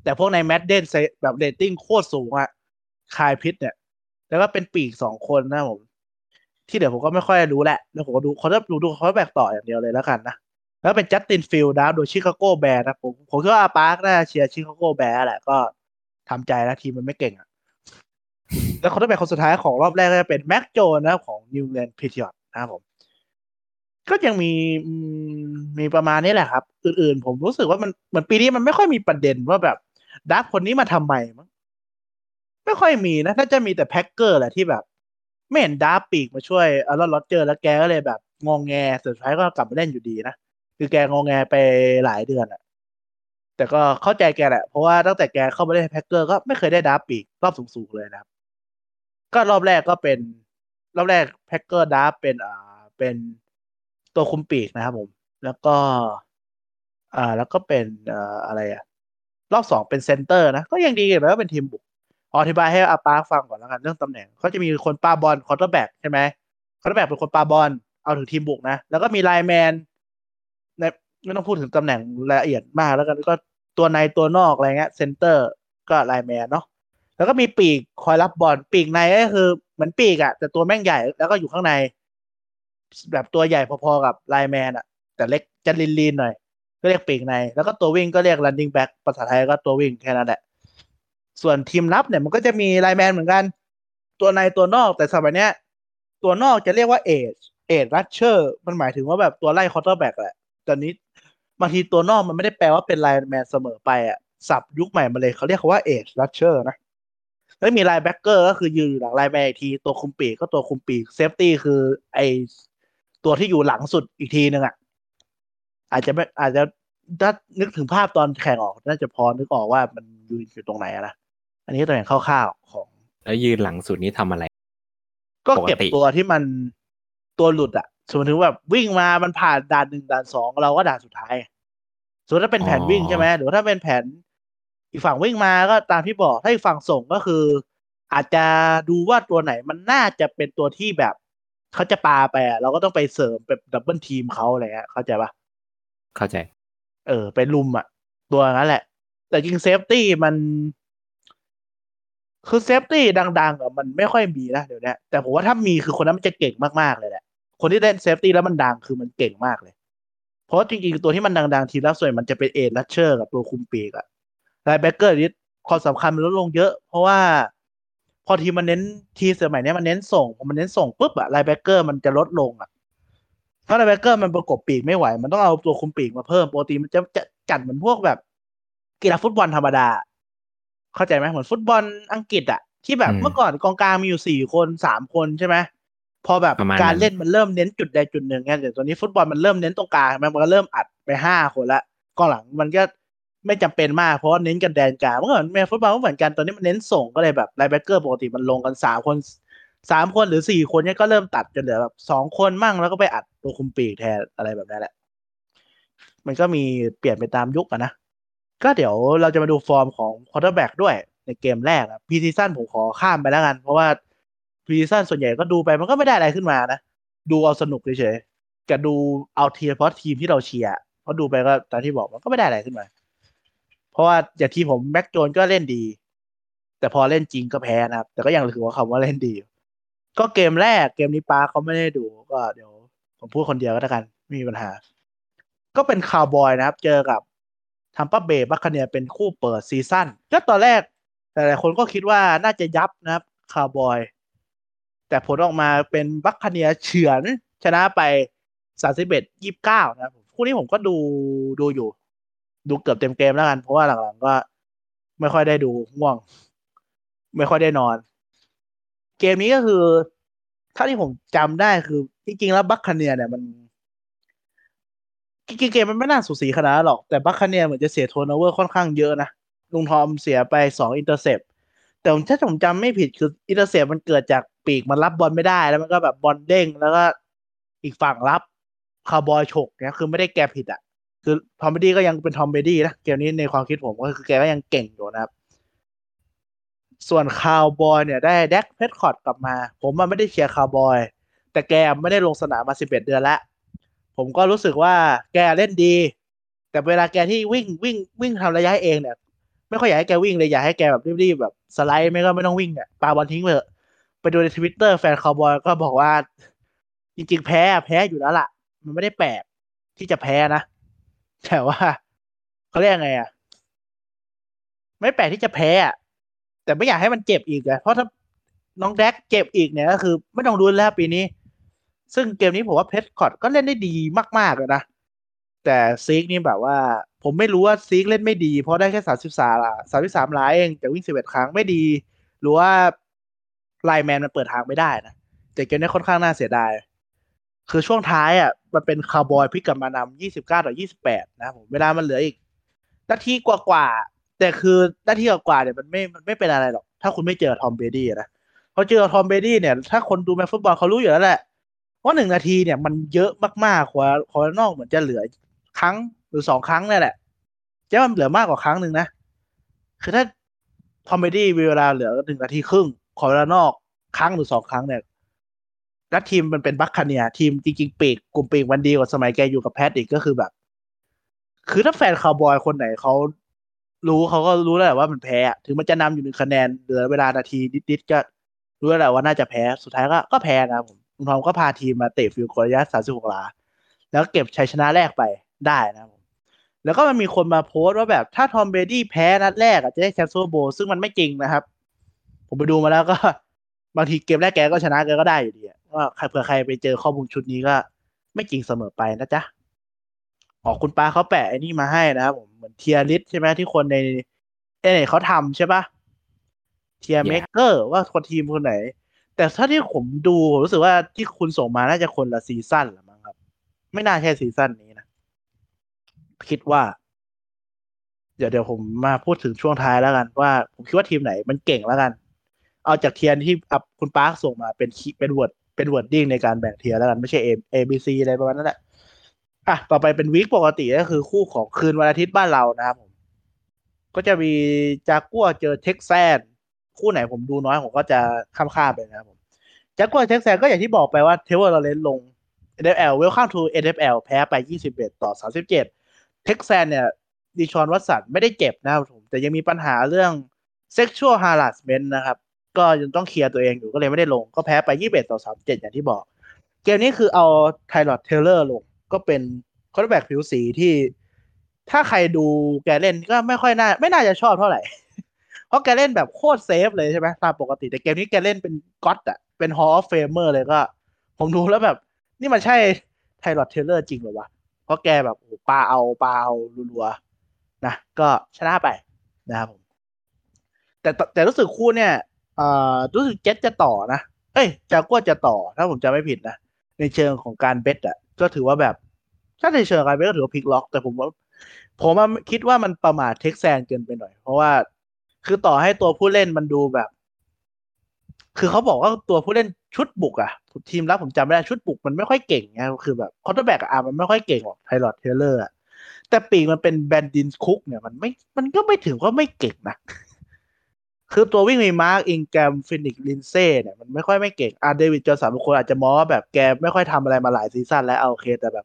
แต่พวกใน Madden แบบเรตติ้งโคตรสูงอะ Kyle Pitts เนี่ย แล้วก็เป็นปีกสองคนนะผม ที่เดี๋ยวผมก็ไม่ค่อยรู้แหละ แล้วผมก็ดูเขาจะดูดู quarterback ต่ออย่างเดียวเลยแล้วกันนะ แล้วเป็น Justin Fields นะโดย Chicago Bears นะผมผมคิดว่าอาปาร์กน่าเชียร์ Chicago Bears แหละก็ทำใจแล้วทีมมันไม่เก่งอะ่ะแล้วคนที่เป็นคนสุดท้ายของรอบแรกก็จะเป็น Mac Jones นะของ New England Patriots นะครับผม ก็ยังมีมีประมาณนี้แหละครับ อื่นๆ ผมรู้สึกว่ามันเหมือนปีนี้มันไม่ค่อยมีประเด็นว่าแบบ draft คนนี้มาทำไมมั้งไม่ค่อยมีนะถ้าจะมีแต่ Packers แหละที่แบบ ไม่เห็น draft ปีกมาช่วย Aaron Rodgers แล้วแกก็เลยแบบงองแงสุดท้ายก็กลับมาเล่นอยู่ดีนะ คือแกงองแงไปหลายเดือนอะแต่ก็เข้าใจแกแหละ เพราะว่าตั้งแต่แกเข้ามาเล่น Packers ก็ไม่เคยได้ draft ปีกรอบสูงๆเลยนะครับ ก็รอบแรกก็เป็น รอบแรก Packers draft เป็นอ่าเป็นตัวคุมปีกนะครับผม แล้วก็ อ่า แล้วก็เป็นอ่าอะไรอะรอบสองเป็น center นะ ก็ยังดีแล้วก็เป็นทีมบุกอธิบายให้อาปาฟังก่อนแล้วกันเรื่องตำแหน่งเขาจะมีคนปาบอล quarterback ใช่ไหม quarterback เป็นคนปาบอลเอาถึงทีมบุกนะ แล้วก็มี lineman ในไม่ต้องพูดถึงตำแหน่งละเอียดมากแล้วกันก็ตัวในตัวนอกอะไรเงี้ย centerก็ lineman เนาะแล้วก็มีปีกคอยรับบอลปีกในก็คือเหมือนปีกอะแต่ตัวแม่งใหญ่แล้วก็อยู่ข้างใน แบบตัวใหญ่พอๆกับ lineman อะแต่เล็กจะ lean ๆหน่อย ก็เรียกปีกใน แล้วก็ตัววิ่งก็เรียก running back ภาษาไทยก็ตัววิ่งแค่นั้นแหละ ส่วนทีมรับเนี่ยมันก็จะมี lineman เหมือนกัน ตัวในตัวนอกแต่สมัยเนี้ย ตัวนอกจะเรียกว่า edge edge rusher มันหมายถึงว่าแบบตัวไล่ quarterback แหละ ตอนนี้บางทีตัวนอกมันไม่ได้แปลว่าเป็น lineman เสมอไปอะศัพท์ยุคใหม่มาเลยเขาเรียกว่า edge rusher นะแล้วมี linebacker ก็คือยืนอยู่หลัง lineman อีกที ตัวคุมปีกก็ตัวคุมปีก safety คือไอตัวที่อยู่หลังสุดอีกทีนึงอะอาจจะไม่อาจจะถ้านึกถึงภาพตอนแข่งออก น่าจะพอนึกออกว่ามันยืนอยู่ตรงไหนนะอันนี้ตัวอย่างคร่าวๆของ แล้วยืนหลังสุดนี้ทำอะไร ก็เก็บปกติตัวที่มันตัวหลุดอะ สมมติแบบวิ่งมามันผ่านด่านหนึ่งด่านสองเราก็ด่านสุดท้ายส่วนถ้าเป็นแผนวิ่งใช่ไหมหรือว่าถ้าเป็นแผน อีกฝั่งวิ่งมาก็ตามที่บอกถ้าอีกฝั่งส่งก็คือ อาจจะดูว่าตัวไหนมันน่าจะเป็นตัวที่แบบเขาจะปาไปอะเราก็ต้องไปเสริมแบบ double team เขาอะไรเงี้ยเข้าใจปะเข้าใจ เออไปรุมอะ ตัวนั้นแหละ แต่จริง safety มัน คือ safety ดังๆอะมันไม่ค่อยมีนะเดี๋ยวนี้แต่ผมว่าถ้ามีคือคนนั้นมันจะเก่งมากๆเลยแหละ คนที่เล่น safety แล้วมันดังคือมันเก่งมากเลย เพราะว่าจริงๆตัวที่มันดังๆทีละส่วนมันจะเป็น edge rusher กับตัวคุมปีกอะ linebacker นี่ความสำคัญมันลดลงเยอะ เพราะว่า พอทีมมันเน้นทีสมัยเนี้ยมันเน้นส่งพอมันเน้นส่งปุ๊บอะ linebacker มันจะลดลงอะเพราะ linebacker มันประกบปีกไม่ไหว มันต้องเอาตัวคุมปีกมาเพิ่มปกติมันจะจะจัดเหมือนพวกแบบกีฬาฟุตบอลธรรมดา เข้าใจไหมเหมือนฟุตบอลอังกฤษอะที่แบบอืมเมื่อก่อนกองกลางมีอยู่สี่คนสามคนใช่ไหม พอแบบประมาณการนั้นเล่นมันเริ่มเน้นจุดใดจุดหนึ่งไงแต่ตอนนี้ฟุตบอลมันเริ่มเน้นตรงกลางมันก็เริ่มอัดไปห้าคนละกองหลังมันก็ไม่จำเป็นมากเพราะว่าเน้นกันแดนกลางเมื่อก่อนอเมริกันฟุตบอลก็เหมือนกันตอนนี้มันเน้นส่งก็เลยแบบ linebacker ปกติมันลงกันสามคนสามคนหรือสี่คนเนี่ยก็เริ่มตัดจนเหลือแบบสองคนมั่งแล้วก็ไปอัดตัวคุมปีกแทนอะไรแบบนั้นแหละ มันก็มีเปลี่ยนไปตามยุคอะนะ ก็เดี๋ยวเราจะมาดูฟอร์มของ quarterback ด้วยในเกมแรกอะ preseason ผมขอข้ามไปแล้วกัน เพราะว่า preseason ส่วนใหญ่ก็ดูไปมันก็ไม่ได้อะไรขึ้นมานะ ดูเอาสนุกเฉยๆกับดูเอาเทีมเพราะทีมที่เราเชียร์เพราะดูไปก็ตามที่บอกมันก็ไม่ได้อะไรขึ้นมา เพราะว่าอย่างทีมผม Mac Jones ก็เล่นดี แต่พอเล่นจริงก็แพ้นะครับ แต่ก็ยังถือว่าคำว่าเล่นดี ก็เกมแรกเกมนี้อาปาเขาไม่ได้ดูก็เดี๋ยวผมพูดคนเดียวก็แล้วกันไม่มีปัญหา ก็เป็นคาวบอยนะครับ เจอกับ Tampa Bay Buccaneers เป็นคู่เปิด season ก็ตอนแรกหลายๆคนก็คิดว่าน่าจะยับนะครับคาวบอย แต่ผลออกมาเป็น Buccaneers เฉือนชนะไปสามสิบเอ็ดยี่บเก้านะครับคู่นี้ผมก็ดูดูอยู่ ดูเกือบเต็มเกมแล้วกัน เพราะว่าหลังๆก็ไม่ค่อยได้ดูง่วง ไม่ค่อยได้นอน เกมนี้ก็คือถ้าที่ผมจำได้คือ จริงๆ แล้ว Buccaneers เนี่ยมันจริงๆเกมมันไม่น่าสูสีขนาดหรอก แต่ Buccaneers เหมือนจะเสีย turnover ค่อนข้างเยอะนะลุงทอมเสียไปสอง intercept แต่ถ้าผมจำไม่ผิดคือ intercept มันเกิดจาก ปีกมันรับบอลไม่ได้แล้วมันก็แบบบอลเด้งแล้วก็อีกฝั่งรับคาร์บอยฉกเนี่ยคือไม่ได้แกผิดอะ คือ Tom Brady ก็ยังเป็น Tom Brady นะเกมนี้ในความคิดผมก็คือแกก็ยังเก่งอยู่นะครับ ส่วนคาวบอยเนี่ยได้ Dak Prescott กลับมา ผมมันไม่ได้เชียร์คาวบอย แต่แกไม่ได้ลงสนามมาสิบเอ็ดเดือนแล้ว ผมก็รู้สึกว่าแกเล่นดี แต่เวลาแกที่วิ่งวิ่งวิ่งทำระยะเองเนี่ยไม่ค่อยอยากให้แกวิ่งเลยอยากให้แกแบบรีบๆแบบสไลด์ไม่ก็ไม่ต้องวิ่งเนี่ยปาบอลทิ้งไปเถอะ ไปดูในทวิตเตอร์แฟนคาวบอยก็บอกว่า จริง ๆ แพ้แพ้อยู่แล้วล่ะ มันไม่ได้แปลกที่จะแพ้นะ แต่ว่าเขาเรียกไงอะ ไม่แปลกที่จะแพ้อะแต่ไม่อยากให้มันเจ็บอีกเลยเพราะถ้าน้องแดกเจ็บอีกเนี่ยก็คือ ไม่ต้องรุนแล้วปีนี้ ซึ่งเกมนี้ผมว่าเพชรคอร์ดก็เล่นได้ดีมากๆเลยนะ แต่ซีกนี่แบบว่า ผมไม่รู้ว่าซีกเล่นไม่ดี เพราะได้แค่สามสิบสามสามสิบสามล้าเองแต่วิ่งสิบเอ็ดครั้งไม่ดี หรือว่า ไลแมนมันเปิดทางไม่ได้นะแต่เกมนี้ค่อนข้างน่าเสียดาย คือช่วงท้ายอะ มันเป็นคาร์บอยพลิกกลับมานำยี่สิบเก้าต่อยี่สิบแปดนะผมเวลามันเหลืออีกนาทีกว่าๆแต่คือนาทีกว่าๆเนี่ยมันไม่มันไม่เป็นอะไรหรอก ถ้าคุณไม่เจอ Tom Brady นะพอเจอ Tom Brady เนี่ย ถ้าคนดู match ฟุตบอลเขารู้อยู่แล้วแหละว่าหนึ่งนาทีเนี่ยมันเยอะมากๆกว่าขอนอกเหมือนจะเหลือครั้งหรือสองครั้งนี่แหละจะมันเหลือมากกว่าครั้งหนึ่งนะ คือถ้า Tom Brady เวลาเหลือหนึ่งนาทีครึ่ง คอร์นอกครั้งหรือสองครั้งเนี่ยแล้วทีมมันเป็น Buccaneers ทีมจริงๆปีกกลุ่มปีกมันดีกว่าสมัยแกอยู่กับ Pats อีกก็คือแบบ คือถ้าแฟนคาวบอยคนไหนเขารู้เขาก็รู้แล้วแหละว่ามันแพ้ ถึงมันจะนำอยู่หนึ่งคะแนนเหลือเวลานาทีนิดๆก็รู้แล้วแหละว่าน่าจะแพ้สุดท้ายก็ก็แพ้นะผมลุงทอมก็พาทีมมาเตะ field goal ระยะสามสิบหกหลา แล้วเก็บชัยชนะแรกไปได้นะผมแล้วก็มันมีคนมาโพสต์ว่าแบบถ้า Tom Brady แพ้นัดแรกอะจะได้แชมป์ Super Bowl ซึ่งมันไม่จริงนะครับ ผมไปดูมาแล้วก็บางทีเกมแรกแกก็ชนะแกก็ได้อยู่ดีว่าใครเผื่อใครไปเจอข้อมูลชุดนี้ก็ ไม่จริงเสมอไปนะจ๊ะอ๋อคุณป้าเขาแปะไอ้นี่มาให้นะครับผมเหมือน tier list ใช่ไหมที่คนในเอเนเขาทำใช่ปะ tier maker ว่าคนทีมคนไหน แต่ถ้าที่ผมดูผมรู้สึกว่าที่คุณส่งมาน่าจะคนละ season ละมั้งครับ ไม่น่าใช่ season นี้นะคิดว่า เดี๋ยวเดี๋ยวผมมาพูดถึงช่วงท้ายแล้วกันว่า ผมคิดว่าทีมไหนมันเก่งแล้วกัน เอาจาก tier ที่คุณปาร์คส่งมาเป็นเป็น word เป็น wording ในการแบ่ง tier แล้วกันไม่ใช่ A A B C อะไรประมาณนั้นแหละอะต่อไปเป็น week ปกติก็คือคู่ของคืนวันอาทิตย์บ้านเรานะครับผมก็จะมี Jaguars เจอ Texans คู่ไหนผมดูน้อยผมก็จะข้ามข้ามไปนะครับผม Jaguars Texans ก็อย่างที่บอกไปว่า Trevor Lawrence ลง NFL Welcome to NFL แพ้ไป 21 ต่อ 37 Texans เนี่ย Deshaun Watson ไม่ได้เจ็บนะครับผมแต่ยังมีปัญหาเรื่อง sexual harassment นะครับ ก็ยังต้องเคลียร์ตัวเองอยู่ก็เลยไม่ได้ลง ก็แพ้ไป21ต่อ37อย่างที่บอก เกมนี้คือเอา Tyrod Taylor ลง ก็เป็น quarterback ผิวสีที่ ถ้าใครดูแกเล่นก็ไม่ค่อยน่า ไม่น่าจะชอบเท่าไหร่ เพราะแกเล่นแบบโคตร safe เลยใช่ไหมตามปกติแต่เกมนี้แกเล่นเป็น God อะเป็น Hall of Famer เลยก็ ผมดูแล้วแบบ นี่มันใช่ Tyrod Taylor จริงหรอวะเพราะแกแบบโอ้ปาเอาปาเอารัวๆนะก็ชนะไปนะครับผมแต่แต่รู้สึกคู่เนี่ย รู้สึกเจ็ตจะต่อนะ เอ้ยจากัวจะต่อ ถ้าผมจำไม่ผิดนะ ในเชิงของการ bet อะก็ถือว่าแบบ ถ้าในเชิงการ bet ก็ถือว่าพลิกล็อก แต่ผมว่า ผมคิดว่ามันประมาท Texans เกินไปหน่อย เพราะว่า คือต่อให้ตัวผู้เล่นมันดูแบบ คือเขาบอกว่าตัวผู้เล่นชุดบุกอะทีมรับผมจำไม่ได้ชุดบุกมันไม่ค่อยเก่งไงคือแบบ quarterback อะมันไม่ค่อยเก่งหรอก Tyrod Taylor อะแต่ปีกมันเป็น Brandin Cooks เนี่ยมันไม่ มันก็ไม่ถึงว่าไม่เก่งนะ คือตัววิ่งมี Mark Ingram Phillip Lindsay เนี่ยมันไม่ค่อยไม่เก่งอา David Johnson บางคนอาจจะมองว่าแบบแกไม่ค่อยทำอะไรมาหลาย season แล้วโอเคแต่แบบ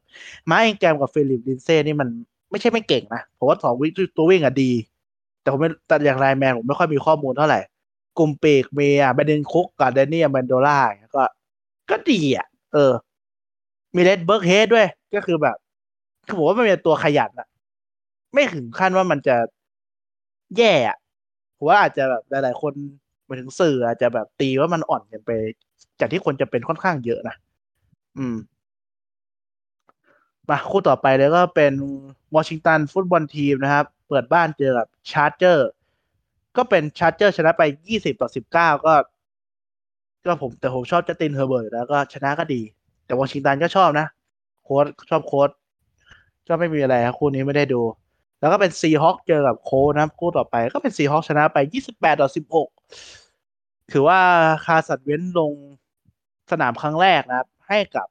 Mark Ingram กับ Phillip Lindsay นี่มันไม่ใช่ไม่เก่งนะผมว่าสองวิ่งตัววิ่งอะดี แต่ผมไม่แต่อย่าง lineman ผมไม่ค่อยมีข้อมูลเท่าไหร่ กลุ่มปีกมีอะ Brandin Cooks กับ Danny Amendola ก็ก็ดีอะ เออ มี Rex Burkhead ด้วย ก็คือแบบคือผมว่ามันเป็นตัวขยันอะไม่ถึงขั้นว่ามันจะแย่อะ ผมว่าอาจจะแบบหลาย ๆ คนมาถึงสื่ออาจจะแบบตีว่ามันอ่อนกันไป จากที่คนจะเป็นค่อนข้างเยอะนะอืมมาคู่ต่อไปเลยก็เป็น Washington Football Team นะครับ เปิดบ้านเจอกับ Chargers ก็เป็น Chargers ชนะไปยี่สิบต่อสิบเก้าก็ ก็ผมแต่ผมชอบ Justin Herbert แล้วก็ชนะก็ดี แต่วอชิงตันก็ชอบนะ โค้ชชอบโค้ชก็ไม่มีอะไรครับคู่นี้ไม่ได้ดู แล้วก็เป็นซีฮอคเจอกับโค้นะคู่ต่อไป ก็เป็น Seahawks ชนะไปยี่สิบแปดต่อสิบหกถือว่า Carson Wentz ลงสนามครั้งแรกนะครับ ให้กับ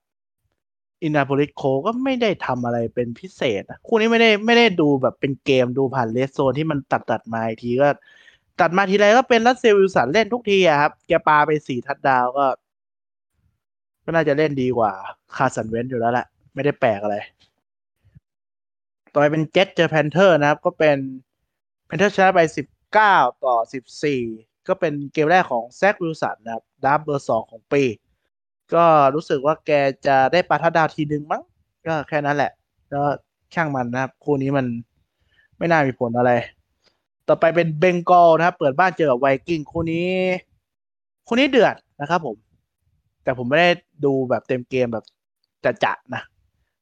Indianapolis Colts ก็ไม่ได้ทำอะไรเป็นพิเศษ คู่นี้ไม่ได้ไม่ได้ดูแบบเป็นเกมดูผ่าน RedZone ที่มันตัดตัดมาทีก็ ตัดมาทีไรก็เป็น Russell Wilson เล่นทุกทีอะครับ แกปาไปสี่ทัดดาวก็ ก็น่าจะเล่นดีกว่า Carson Wentz อยู่แล้วแหละ ไม่ได้แปลกอะไร ต่อไปเป็นเจ็ตเจอ Panthers นะครับ ก็เป็น Panthers ชนะไปสิบเก้าต่อสิบสี่ก็เป็นเกมแรกของ Zach Wilson นะครับ draft เบอร์สองของปี ก็รู้สึกว่าแกจะได้ปาทัดดาวทีนึงมั้งก็แค่นั้นแหละ ก็ช่างมันนะครับ คู่นี้มันไม่น่ามีผลอะไร ต่อไปเป็น Bengals นะครับ เปิดบ้านเจอกับ Vikings คู่นี้ คู่นี้เดือดนะครับผม แต่ผมไม่ได้ดูแบบเต็มเกมแบบจะจะนะ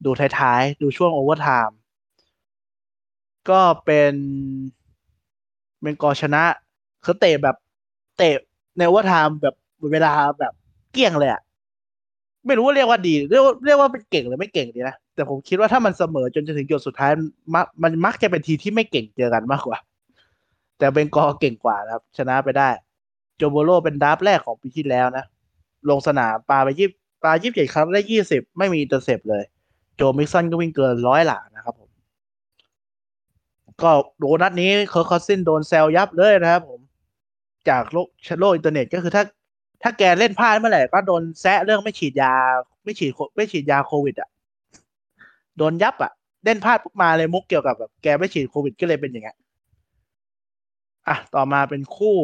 ดูท้ายๆ ดูช่วง overtime ก็เป็น Bengals ชนะคือเตะแบบเตะใน overtime แบบเวลาแบบเกลี้ยงเลยอะไม่รู้ว่าเรียกว่าดี เรียกว่าเรียกว่าเป็นเก่งหรือไม่เก่งดีนะ แต่ผมคิดว่าถ้ามันเสมอจนจะถึงหยดสุดท้ายมักมันมักจะเป็นทีมที่ไม่เก่งเจอกันมากกว่า แต่ Bengals เก่งกว่านะครับ ชนะไปได้ Joe Burrow เป็นนัดแรกของปีที่แล้วนะ ลงสนามปาไปยี่ปายี่สิบเจ็ดครั้งได้ยี่สิบไม่มี intercept เลย Joe Mixon ก็วิ่งเกินร้อยหลานะครับ ก็โดน นัดนี้ Kirk Cousins โดนแซะยับเลยนะครับผม จากโลกโลกอินเทอร์เน็ตก็คือถ้า ถ้าแกเล่นพลาดเมื่อไหร่ก็โดนแซะเรื่องไม่ฉีดยา ไม่ฉีดไม่ฉีดยาโควิด อะ โดนยับอะ เล่นพลาดปุ๊บมาเลยมุกเกี่ยวกับแบบแกไม่ฉีดโควิดก็เลยเป็นอย่างเงี้ยอะต่อมาเป็นคู่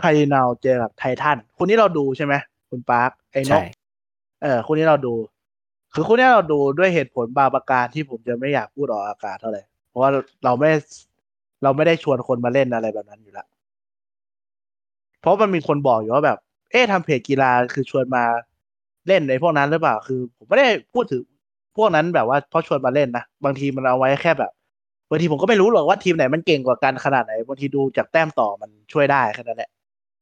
คารินาลเจอกับไททันคู่นี้เราดูใช่ไหมคุณปาร์คไอ้นใช่กเออคู่นี้เราดู คือคู่นี้เราดูด้วยเหตุผลบางประการที่ผมจะไม่อยากพูดออกอากาศเท่าไหร่เพ ราะว่าเราไม่เราไม่ได้ชวนคนมาเล่นอะไรแบบนั้นอยู่แล้วเพราะมันมีคนบอกอยู่ว่าแบบ เอ๊ะทำเพจกีฬาคือชวนมาเล่นในพวกนั้นหรือเปล่า คือผมไม่ได้พูดถึงพวกนั้นแบบว่าเพราะชวนมาเล่นนะบางทีมันเอาไว้แค่แบบบางทีผมก็ไม่รู้หรอกว่าทีมไหนมันเก่งกว่ากันขนาดไหนบางทีดูจากแต้มต่อมันช่วยได้แค่นั้นแหละ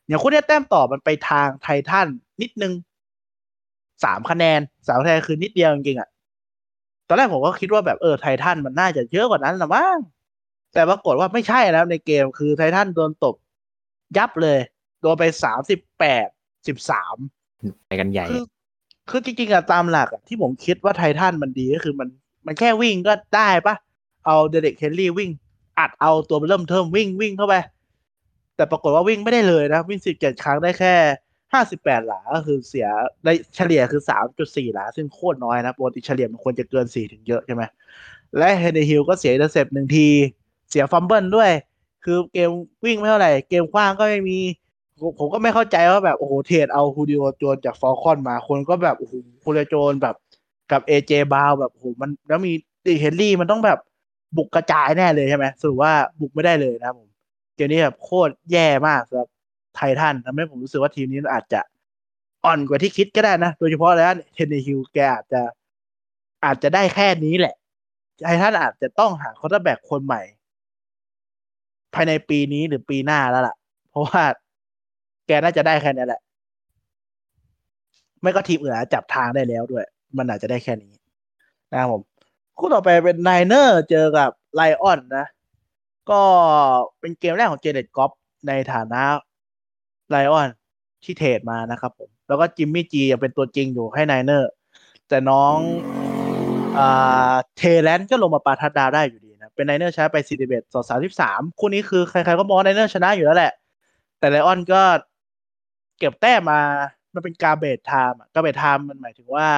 อย่างคู่เนี้แต้มต่อมันไปทางไททันนิดนึงสามคะแนนสามคะแนนคือนิดเดียวจริงๆอะ ตอนแรกผมก็คิดว่าแบบเออไททันมันน่าจะเยอะกว่านั้นละมั้งแต่ปรากฏว่าไม่ใช่แล้วในเกมคือ Titans โดนตบ ยับเลยโดนไปสามสิบแปดสิบสามไปกันใหญ่คือคือจริงๆอะตามหลักอะที่ผมคิดว่า Titans มันดีก็คือมัน มันแค่วิ่งก็ได้ปะเอา Derrick Henry วิ่ง อัดเอาตัวเริ่มเทิมวิ่งวิ่งเข้าไป แต่ปรากฏว่าวิ่งไม่ได้เลยนะ วิ่งสิบเจ็ดครั้งได้แค่ ห้าสิบแปดหลาก็คือเสียได้เฉลี่ยคือสามจุดสี่หลา ซึ่งโคตรน้อยนะปกติเฉลี่ยมันควรจะเกินสี่ถึงเยอะใช่ไหมและ Tannehill ก็เสีย intercept หนึ่งที เสีย fumble ด้วย คือเกมวิ่งไม่เท่าไหร่ เกมขว้างก็ไม่มี ผมก็ไม่เข้าใจว่าแบบโอ้โห trade เอา Julio Jones จาก Falcons มาคนก็แบบโอ้โห Julio Jones แบบกับ A.J. Brown แบบโอ้โหมันแล้วมี Derrick Henry มันต้องแบบบุกกระจายแน่เลยใช่ไหมสรุปว่าบุกไม่ได้เลยนะครับผมเกมนี้แบบโคตรแย่มากสำหรับ Titans ทำให้ผมรู้สึกว่าทีมนี้อาจจะอ่อนกว่าที่คิดก็ได้นะ โดยเฉพาะแล้ว Tannehill แกอาจจะอาจจะได้แค่นี้แหละ Titans อาจจะต้องหา quarterback คนใหม่ ภายในปีนี้หรือปีหน้าแล้วล่ะ เพราะว่าแกน่าจะได้แค่นี้แหละ ไม่ก็ทีมอื่นอาจจับทางได้แล้วด้วย มันอาจจะได้แค่นี้นะครับผม คู่ต่อไปเป็น Niners เจอกับ Lions นะ ก็เป็นเกมแรกของ Jared Goff ในฐานะ Lions ที่ trade มานะครับผม แล้วก็ Jimmy G ยังเป็นตัวจริงอยู่ให้ Niners แต่น้องอ่า Trey Lance ก็ลงมาปา touchdown ได้อยู่ดีนะ เป็น Niners ชนะไป41ต่อ33คู่นี้คือใครๆก็มอง Niners ชนะอยู่แล้วแหละ แต่ Lions ก็เก็บแต้มมา มันเป็น garbage time อะ garbage time มันหมายถึงว่า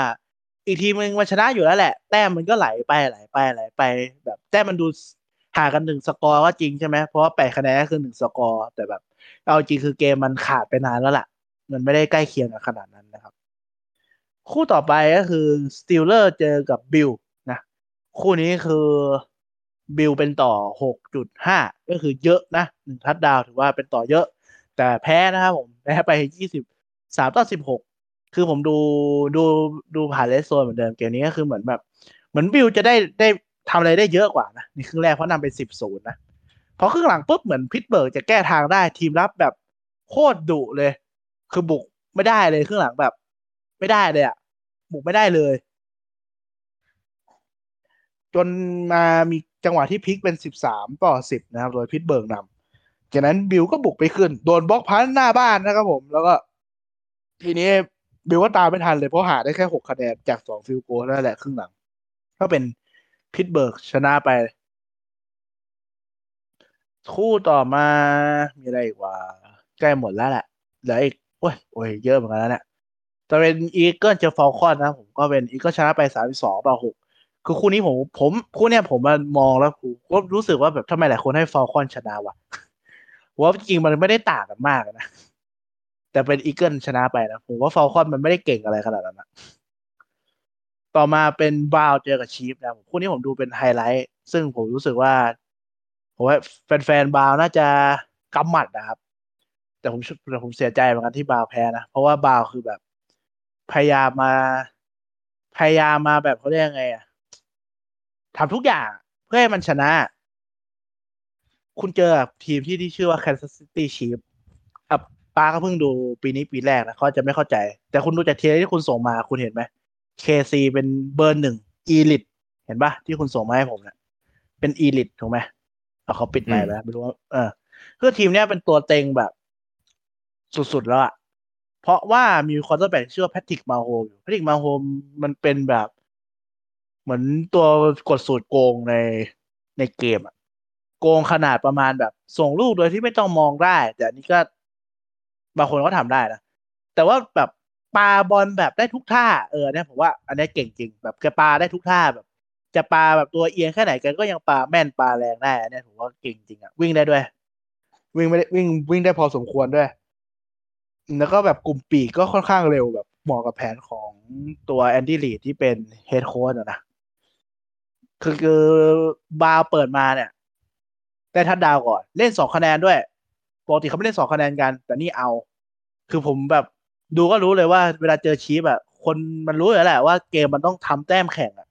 อีกทีมึงมันชนะอยู่แล้วแหละ แต้มมันก็ไหลไปไหลไปไหลไป แบบแต้มมันดูห่างกันหนึ่งสกอร์ก็จริงใช่ไหมเพราะว่าแปดคะแนนคือหนึ่งสกอร์แต่แบบ เอาจริงคือเกมมันขาดไปนานแล้วล่ะ มันไม่ได้ใกล้เคียงกันขนาดนั้นนะครับ คู่ต่อไปก็คือ Steelers เจอกับ Bills นะคู่นี้คือ Bills เป็นต่อ 6.5 ก็คือเยอะนะหนึ่งทัดดาวถือว่าเป็นต่อเยอะ แต่แพ้นะครับผม แพ้ไป23ต่อ16 คือผมดูดูดูผ่าน RedZone เหมือนเดิมเกมนี้ก็คือเหมือนแบบ เหมือน Bills จะได้ได้ทำอะไรได้เยอะกว่านะในครึ่งแรกเพราะนำเป็น10ศูนย์นะ พอครึ่งหลังปุ๊บเหมือน Pittsburgh จะแก้ทางได้ทีมรับแบบโคตรดุเลย คือบุกไม่ได้เลยครึ่งหลังแบบ ไม่ได้เลยอะบุกไม่ได้เลย จนมามีจังหวะที่พลิกเป็นสิบสามต่อสิบนะครับ โดย Pittsburgh นำจากนั้น Bills ก็บุกไม่ขึ้น โดนบล็อก punt หน้าบ้านนะครับผม แล้วก็ ทีนี้ Bills ก็ตามไม่ทันเลยเพราะหาได้แค่หกคะแนนจากสอง field goal นั่นแหละครึ่งหลัง ก็เป็น Pittsburgh ชนะไป คู่ต่อมามีอะไรอีกว่าใกล้หมดแล้วแหละเหลืออีกโอ้ยโอ้ยเยอะเหมือนกันแล้วเนี่ยจะเป็น Eagles เจอ Falcons นะผมก็เป็น Eagles ชนะไปสามสองต่อหกคือคู่นี้ผมผมคู่เนี้ยผมมามองแล้วผมก็รู้สึกว่าแบบทำไมหลายคนให้ Falcons ชนะวะว่าจริงมันไม่ได้ต่างกันมากนะแต่เป็น Eagles ชนะไปนะผมว่า Falcons มันไม่ได้เก่งอะไรขนาดนั้นนะต่อมาเป็น Browns เจอกับ Chiefs นะคู่นี้ผมดูเป็นไฮไลท์ ซึ่งผมรู้สึกว่า ผมว่าแฟนๆบาวน่าจะกำหมัดนะครับ แต่ผมแต่ผมเสียใจเหมือนกันที่บาวแพ้นะ เพราะว่าบาวคือแบบ พยายามมา พยายามมาแบบเขาเรียกยังไงอะทำทุกอย่างเพื่อให้มันชนะ คุณเจอทีมที่ที่ชื่อว่า Kansas City Chiefs อะป้าก็เพิ่งดูปีนี้ปีแรกนะเขาจะไม่เข้าใจ แต่คุณดูจาก tier ที่คุณส่งมาคุณเห็นไหม KC เป็นเบอร์หนึ่ง Elite เห็นปะที่คุณส่งมาให้ผมเนะี่ยเป็น Elite ถูกไหม เอาเขาปิดไปแล้วไม่รู้ว่าเออคือทีมเนี้ยเป็นตัวเต็งแบบ สุดๆแล้วอะเพราะว่ามี quarterback ชื่อว่า Patrick Mahomes อยู่ Patrick Mahomes มันเป็นแบบ เหมือนตัวกดสูตรโกงในในเกมอะโกงขนาดประมาณแบบ ส่งลูกโดยที่ไม่ต้องมองได้ แต่นี่ก็บางคนก็ทำได้นะ แต่ว่าแบบปาบอลแบบได้ทุกท่า เออเนี่ยผมว่า อันนี้เก่งจริง แบบแกปาได้ทุกท่าแบบ จะปาแบบตัวเอียงแค่ไหนแกก็ยังปาแม่นปาแรงได้อันนี้ผมว่าเก่งจริงอะวิ่งได้ด้วย วิ่งไม่ได้วิ่งวิ่งได้พอสมควรด้วย แล้วก็แบบกลุ่มปีกก็ค่อนข้างเร็วแบบเหมาะกับแผนของตัวแอนดี้ลีดที่เป็นเฮดโค้ชนะคือคือบาเปิดมาเนี่ยได้ทัดดาวก่อน เล่นสองคะแนนด้วยปกติเขาไม่เล่นสองคะแนนกัน แต่นี่เอา คือผมแบบดูก็รู้เลยว่า เวลาเจอ Chiefs อะคนมันรู้อยู่แล้วแหละว่าเกมมันต้องทำแต้มแข่งอะ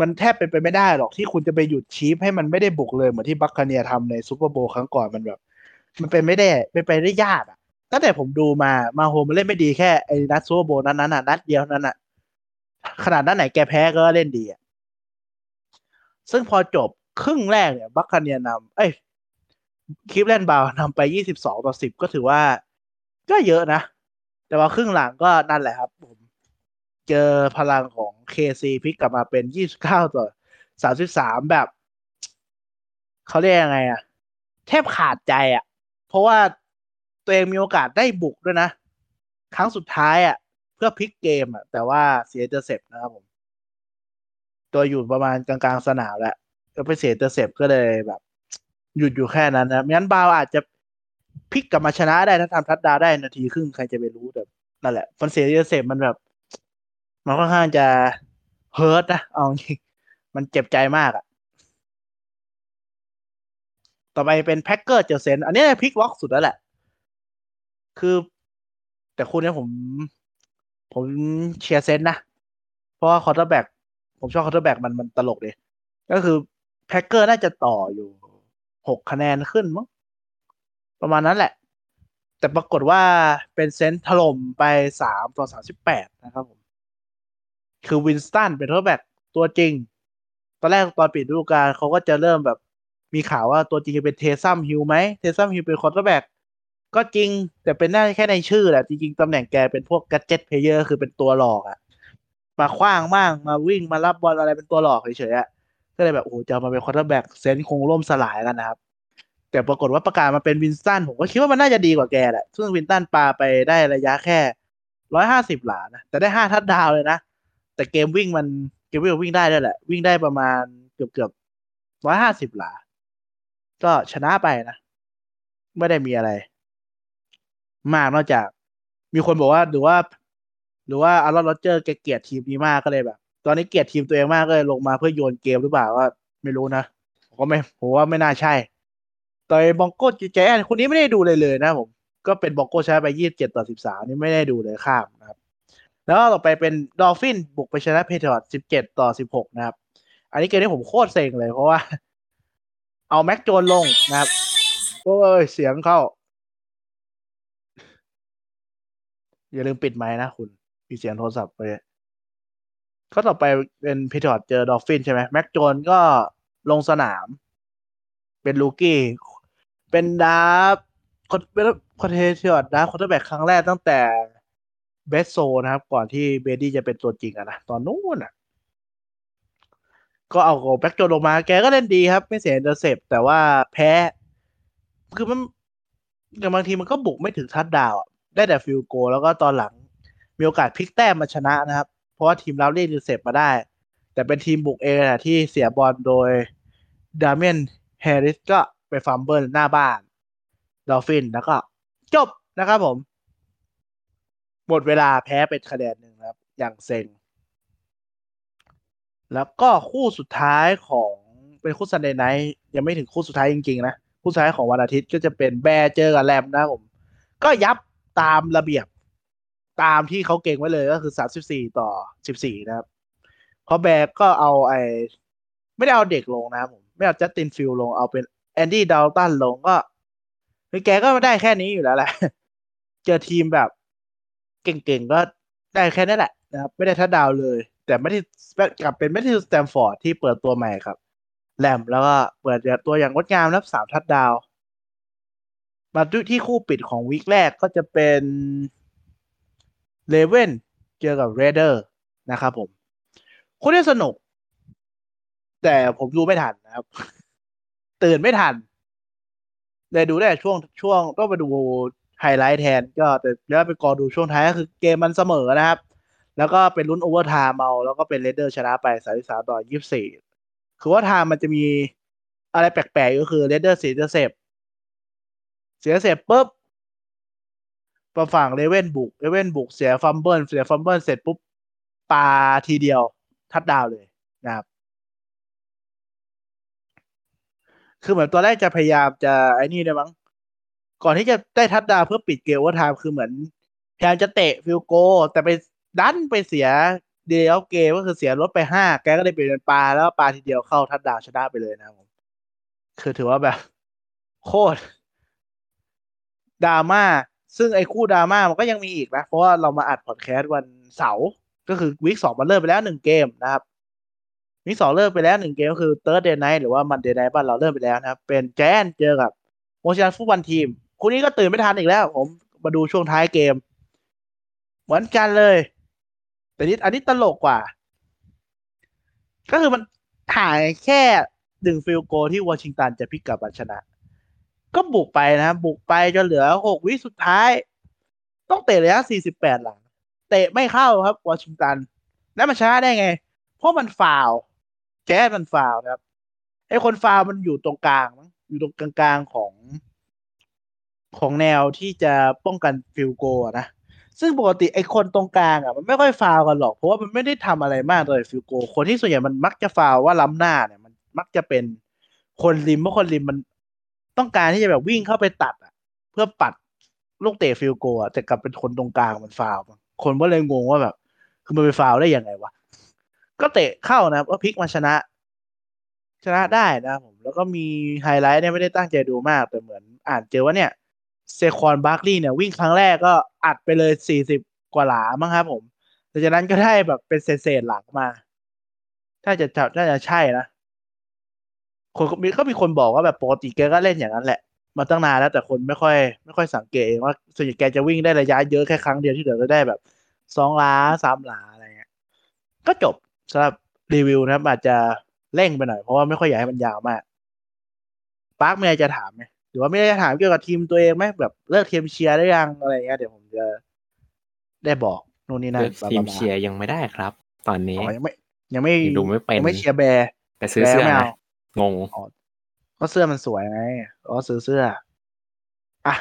มันแทบเป็นไปไม่ได้หรอกที่คุณจะไปหยุด Chiefs ให้มันไม่ได้บุกเลย เหมือนที่ Buccaneers ทำใน Super Bowl ครั้งก่อนมันแบบ มันเป็นไม่ได้เป็นไปได้ยากอะตั้งแต่ผมดูมา Mahomes มันเล่นไม่ดีแค่ไอ้นัด Super Bowl นั้นน่ะนัดเดียวนั้นน่ะขนาดนั้นไหนแกแพ้ก็เล่นดีอะซึ่งพอจบครึ่งแรกเนี่ยบัคคาเนียนำเอ้ยคลิปเล่นบาวนำไปยี่สิบสองต่อสิบก็ถือว่า ก็เยอะนะ แต่ว่าครึ่งหลังก็นั่นแหละครับ ผม เจอพลังของเคซีพลิกกลับมาเป็นยี่สิบเก้าต่อสามสิบสามแบบ เขาเรียกยังไงอะแทบขาดใจอะเพราะว่าตัวเองมีโอกาสได้บุกด้วยนะ ครั้งสุดท้ายอะเพื่อพลิกเกมอะแต่ว่าเสีย intercept นะครับผม ตัวอยู่ประมาณกลางๆสนามแล้วก็ไปเสีย intercept ก็เลยแบบ หยุดอยู่แค่นั้นนะงั้นบาวอาจจะพลิกกลับมาชนะได้ถ้าทำทัดดาวได้นาทีครึ่งใครจะไปรู้แต่นั่นแหละฟันเสีย intercept มันแบบ มันค่อนข้างจะ hurt นะเอาจริงมันเจ็บใจมากอะต่อไปเป็น Packers เจอ Saints อันนี้พลิกล็อกสุดแล้วแหละ คือ แต่คู่นี้ผม ผมเชียร์ Saints นะ เพราะว่า quarterback ผมชอบ quarterback มันมันตลกเลยก็คือ Packers น่าจะต่ออยู่หกคะแนนขึ้นมั้งประมาณนั้นแหละ แต่ปรากฏว่าเป็น Saints ถล่มไปสามต่อสามสิบแปดนะครับผม คือ Winston เป็น quarterback ตัวจริง ตอนแรกตอนปิดฤดูกาลเขาก็จะเริ่มแบบมีข่าวว่าตัวจริงจะเป็น Taysom Hill ไหม Taysom Hill เป็น quarterback ก็จริง แต่เป็นได้แค่ในชื่อแหละ จริงๆตำแหน่งแกเป็นพวก gadget player คือเป็นตัวหลอกอะมาขว้างมากมาวิ่งมารับบอลอะไรเป็นตัวหลอกเฉยๆอะก็เลยแบบโอ้จะมาเป็น quarterback Saints คงล่มสลายกันนะครับ แต่ปรากฏว่าประกาศมาเป็น Winston ผมก็คิดว่ามันน่าจะดีกว่าแกแหละซึ่ง Winston ปาไปได้ระยะแค่ร้อยห้าสิบหลานะแต่ได้ห้าทัดดาวเลยนะ แต่เกมวิ่งมันเกมวิ่งวิ่งได้ด้วยแหละ วิ่งได้ประมาณเกือบเกือบร้อยห้าสิบหลา ก็ชนะไปนะ ไม่ได้มีอะไร มากนอกจาก มีคนบอกว่าหรือว่า หรือว่าอารอนโรเจอร์แกเกลียดทีมนี้มากก็เลยแบบ ตอนนี้เกลียดทีมตัวเองมากก็เลยลงมาเพื่อโยนเกมหรือเปล่าว่า ไม่รู้นะผมก็ไม่ผมว่าไม่น่าใช่ต่อยบองโก้แจนคนนี้ไม่ได้ดูเลยเลยนะผม ก็เป็นบองโก้ใช้ไปยี่สิบเจ็ดต่อสิบสามนี่ไม่ได้ดูเลยข้าม แล้วต่อไปเป็น Dolphins บุกไปชนะ Patriots สิบเจ็ดต่อสิบหกนะครับ อันนี้เกมที่ผมโคตรเซ็งเลยเพราะว่า เอา Mac Jones ลงนะครับ โอ้ย เสียงเข้า อย่าลืมปิดไมค์นะคุณ มีเสียงโทรศัพท์ไปก็ต่อไปเป็น Patriots เจอ Dolphins ใช่ไหม Mac Jones ก็ลงสนาม เป็น rookie เป็น draftคนเป็น quarterback draft quarterback ครั้งแรกตั้งแต่ Bledsoe นะครับ ก่อนที่ Brady จะเป็นตัวจริงอะนะตอนนู้นอะก็เอา Mac Jones ลงมาแกก็เล่นดีครับ ไม่เสีย intercept แต่ว่าแพ้ คือมันอย่างบางทีมันก็บุกไม่ถึง touchdown ได้แต่ field goal แล้วก็ตอนหลังมีโอกาสพลิกแต้มมาชนะนะครับ เพราะว่าทีมเราเรียก intercept มาได้ แต่เป็นทีมบุกเองนะที่เสียบอลโดยDamien Harris ก็ไป fumble หน้าบ้าน Dolphins แล้วก็จบนะครับผม หมดเวลาแพ้เป็นคะแนนหนึ่งครับ อย่างเซ็ง แล้วก็คู่สุดท้ายของเป็นคู่ Sunday Night ยังไม่ถึงคู่สุดท้ายจริง ๆ นะ คู่สุดท้ายของวันอาทิตย์ก็จะเป็น Bears เจอกับ Rams นะผม ก็ยับตามระเบียบตามที่เขาเก็งไว้เลยก็คือสามสิบสี่ต่อสิบสี่นะครับ เพราะ Bears ก็เอาไอไม่ได้เอาเด็กลงนะครับผม ไม่เอา Justin Fields ลงเอาเป็น Andy Dalton ลงก็คือแกก็ได้แค่นี้อยู่แล้วแหละ เจอทีมแบบ เก่งๆก็ได้แค่นั้นแหละนะครับ ไม่ได้ทัดดาวเลย แต่ไม่ได้กลับเป็นไม่ได้ Stafford ที่เปิดตัวใหม่ครับ Rams แล้วก็เปิดตัวอย่างงดงามนับสามทัดดาว มาดูที่คู่ปิดของ week แรกก็จะเป็นRavens เจอกับ Raiders นะครับผมคู่นี้สนุก แต่ผมดูไม่ทันนะครับ ตื่นไม่ทันเลยดูได้ช่วงช่วงต้องไปดู ไฮไลท์แทนก็แต่แล้วไปกอดูช่วงท้ายก็คือเกมมันเสมอนะครับ แล้วก็เป็นลุ้น overtime เอาแล้วก็เป็น Raiders ชนะไปสามสามต่อยี่สิบสี่คือ overtime มันจะมีอะไรแปลกๆก็คือ Raiders เสีย interceptเสียเซฟปุ๊บประฝั่งเลเว่นบุกเลเว่นบุกเสียฟัมเบิลเสียฟัมเบิลเสร็จปุ๊บปาทีเดียว ทัดดาวเลยนะครับคือเหมือนตอนแรกจะพยายามจะไอ้นี่ได้มั้ง ก่อนที่จะได้ทัดดาวเพื่อปิดเกมว่าไทม์คือเหมือนพยายามจะเตะฟิลโก แต่ไปดันไปเสียเดียวเกมก็คือเสียรถไปห้าแกก็ได้เปลี่ยนเป็นปลาแล้วปลาทีเดียวเข้าทัดดาวชนะไปเลยนะผมคือถือว่าแบบ โคตรดราม่าซึ่งไอ้คู่ดราม่ามันก็ยังมีอีกนะ เพราะว่าเรามาอัดพอดแคสต์วันเสาร์ก็คือ week สองมันเริ่มไปแล้วหนึ่งเกมนะครับ week สองเริ่มไปแล้วหนึ่งเกมก็คือ Thursday Night หรือว่า Monday Night บ้านเราเริ่มไปแล้วนะครับ เป็น Giants เจอกับ Washington Football Team คู่นี้ก็ตื่นไม่ทันอีกแล้ว ผมมาดูช่วงท้ายเกม เหมือนกันเลย แต่นี้อันนี้ตลกกว่า ก็คือมันถ่ายแค่ดึง field goal ที่วอชิงตันจะพลิกกลับมาชนะ ก็บุกไปนะ บุกไปจนเหลือหกวิสุดท้าย ต้องเตะระยะสี่สิบแปดหลา เตะไม่เข้าครับวอชิงตัน แล้วมันชนะได้ไง เพราะมันฟาล์ว Giants มันฟาล์วนะครับไอ้คนฟาล์วมันอยู่ตรงกลางมั้งอยู่ตรงกลางๆของ ของแนวที่จะป้องกัน field goal นะ ซึ่งปกติไอ้คนตรงกลางอะมันไม่ค่อยฟาล์วกันหรอก เพราะว่ามันไม่ได้ทำอะไรมากเลย field goal คนที่ส่วนใหญ่มันมักจะฟาล์วว่าล้ำหน้าเนี่ยมันมักจะเป็นคนริมเพราะคนริมมันต้องการที่จะแบบวิ่งเข้าไปตัดอะ เพื่อปัดลูกเตะ field goal อะแต่กลับเป็นคนตรงกลางมันฟาล์วคนก็เลยงงว่าแบบ คือมันไปฟาล์วได้ยังไงวะ ก็เตะเข้านะก็พลิกมาชนะ ชนะได้นะผม แล้วก็มีไฮไลท์เนี่ยไม่ได้ตั้งใจดูมาก แต่เหมือนอ่านเจอว่าเนี่ย Saquon Barkley เนี่ยวิ่งครั้งแรกก็อัดไปเลยสี่สิบกว่าหลามั้งครับผมหลังจากนั้นก็ได้แบบเป็นเศษๆหลามา ถ้าจะถ้าจะใช่นะคนก็มีก็มีคนบอกว่าแบบปกติแกก็เล่นอย่างนั้นแหละ มาตั้งนานแล้วแต่คนไม่ค่อย ไม่ค่อยสังเกตเองว่าส่วนใหญ่แกจะวิ่งได้ระยะเยอะแค่ครั้งเดียวที่เหลือก็ได้แบบสองหลาสามหลาอะไรเงี้ย ก็จบสำหรับรีวิวนะครับอาจจะเร่งไปหน่อยเพราะว่าไม่ค่อยอยากให้มันยาวมากปาร์คเมีอะไรจะถามไหม รือว่าไม่ได้จะถามเกี่ยวกับทีมตัวเองไหมแบบเลิกทีมเชียร์ได้ยังอะไรเงี้ยเดี๋ยวผมจะได้บอกนู่นนี่นั่นเลือกทีมเชียร์ยังไม่ได้ครับ ตอนนี้อ๋อยังไม่ ยังไม่ยังดูไม่เป็นยังไม่เชียร์ Bearแต่ซื้อเสื้อ Bear ม่นะเอางงก็เสื้อมันสวยไงอ๋อซื้อเสื้ออะ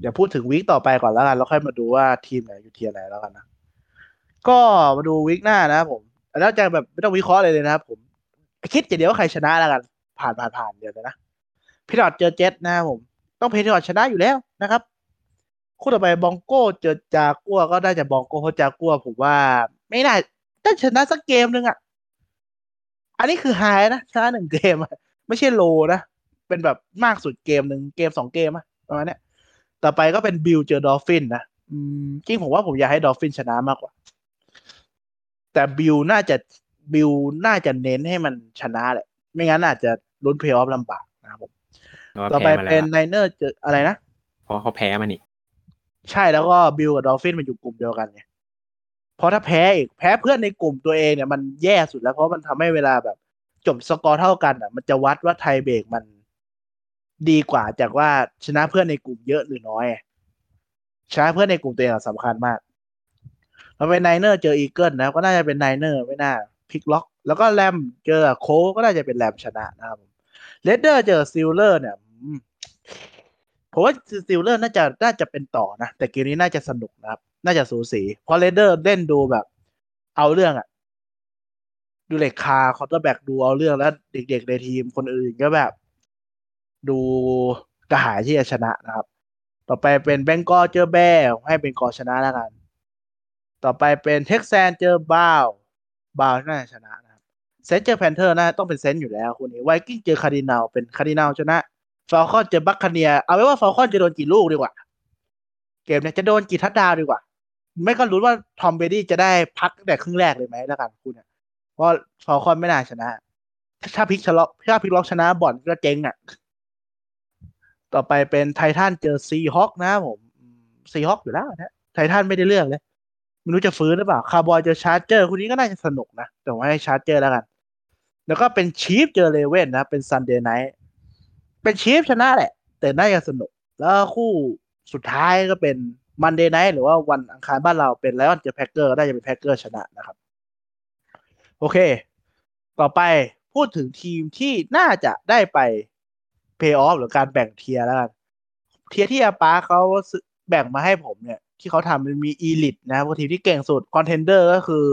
เดี๋ยวพูดถึง week ต่อไปก่อนแล้วกันแล้วค่อยมาดูว่าทีมไหนอยู่ tier ไหนแล้วกันนะก็มาดู week หน้านะครับผมแล้วจะแบบไม่ต้องวิเคราะห์เลยเลยนะครับผมคิดอย่างเดียวว่าใครชนะแล้วกัน ผ่านผ่านผ่านเดี๋ยวนะ Patriot เจอเจ็ตนะครับผม ต้อง Patriot ชนะอยู่แล้วนะครับ คู่ต่อไป Bronco เจอจากัวก็ได้จะ Bronco เพราะจากัวผมว่า ไม่น่าได้ชนะสักเกมหนึ่งอะ อันนี้คือ high นะชนะหนึ่งเกมไม่ใช่ low นะเป็นแบบมากสุดเกมหนึ่งเกมสองเกมอะประมาณนี้ต่อไปก็เป็นบิลเจอ Dolphin นะอืมจริงผมว่าผมอยากให้ Dolphin ชนะมากกว่า แต่บิลน่าจะบิลน่าจะเน้นให้มันชนะแหละ ไม่งั้นอาจจะลุ้นเพลย์ออฟลำบากนะครับผม ต่อไปแพ้มาแล้วเป็น Niner เจออะไรนะเพราะเขาแพ้มานี่ ใช่แล้วก็บิลกับ Dolphin มันอยู่กลุ่มเดียวกันไงเพราะถ้าแพ้อีกแพ้เพื่อนในกลุ่มตัวเองเนี่ยมันแย่สุดแล้วเพราะมันทำให้เวลาแบบจบสกอร์เท่ากันอะ มันจะวัดว่า tiebreak มันดีกว่าจากว่าชนะเพื่อนในกลุ่มเยอะหรือน้อยชนะเพื่อนในกลุ่มตัวเองอะสำคัญมากเราเป็น Niner เจอ Eagle นะก็น่าจะเป็น Niner ไม่น่าพลิกล็อก แล้วก็แรมเจอ Colt ก็น่าจะเป็นแรมชนะนะครับผม Raider เจอ Steeler เนี่ยอืม ผมว่า Steeler น่าจะน่าจะเป็นต่อนะ แต่เกมนี้น่าจะสนุกนะครับ น่าจะสูสีเพราะ Raider เล่นดูแบบ เอาเรื่องอะดู Derek Carr quarterback ดูเอาเรื่องแล้วเด็กๆในทีมคนอื่นก็แบบ ดูกระหายที่จะชนะนะครับ ต่อไปเป็น Bengal เจอ Bear ให้เป็น Bengal ชนะแล้วกัน ต่อไปเป็นเท็กซันเจอบาวบาวน่าจะชนะนะครับ Saint เจอ Panther น่าต้องเป็น Saint อยู่แล้วคู่นี้ไวกิ้งเจอคาร์ดินาลเป็นคาร์ดินาลชนะ Falcon เจอ Buccaneer เอาไว้ว่า Falcon จะโดนกี่ลูกดีกว่า เกมเนี้ยจะโดนกี่ทัดดาวดีกว่า ไม่ก็รู้ว่า Tom Brady จะได้พักแต่ครึ่งแรกเลยไหมแล้วกันคู่เนี่ยเพราะ Falcon ไม่น่าชนะ ถ้าพลิกล็อกถ้าพลิกล็อกชนะบ่อนก็เจ๊งอะ ต่อไปเป็นไททันเจอ Seahawk นะผม Seahawk อยู่แล้วนะไททันไม่ได้เรื่องเลยไม่รู้จะฟื้นหรือเปล่า คาร์บอยเจอ Charger คู่นี้ก็น่าจะสนุกนะแต่ว่าให้ Charger แล้วกัน แล้วก็เป็น Chief เจอ Raven นะ เป็น Sunday night เป็น Chief ชนะแหละ แต่น่าจะสนุก แล้วคู่สุดท้ายก็เป็น Monday night หรือว่าวันอังคารบ้านเราเป็น Lion เจอ Packer ก็น่าจะเป็น Packer ชนะนะครับ โอเค ต่อไปพูดถึงทีมที่น่าจะได้ไปเพย์ออฟหรือการแบ่ง tier แล้วกัน tier ที่อาปาเขาแบ่งมาให้ผมเนี่ย ที่เขาทำมันมี elite นะครับทีมที่เก่งสุด contender ก็คือ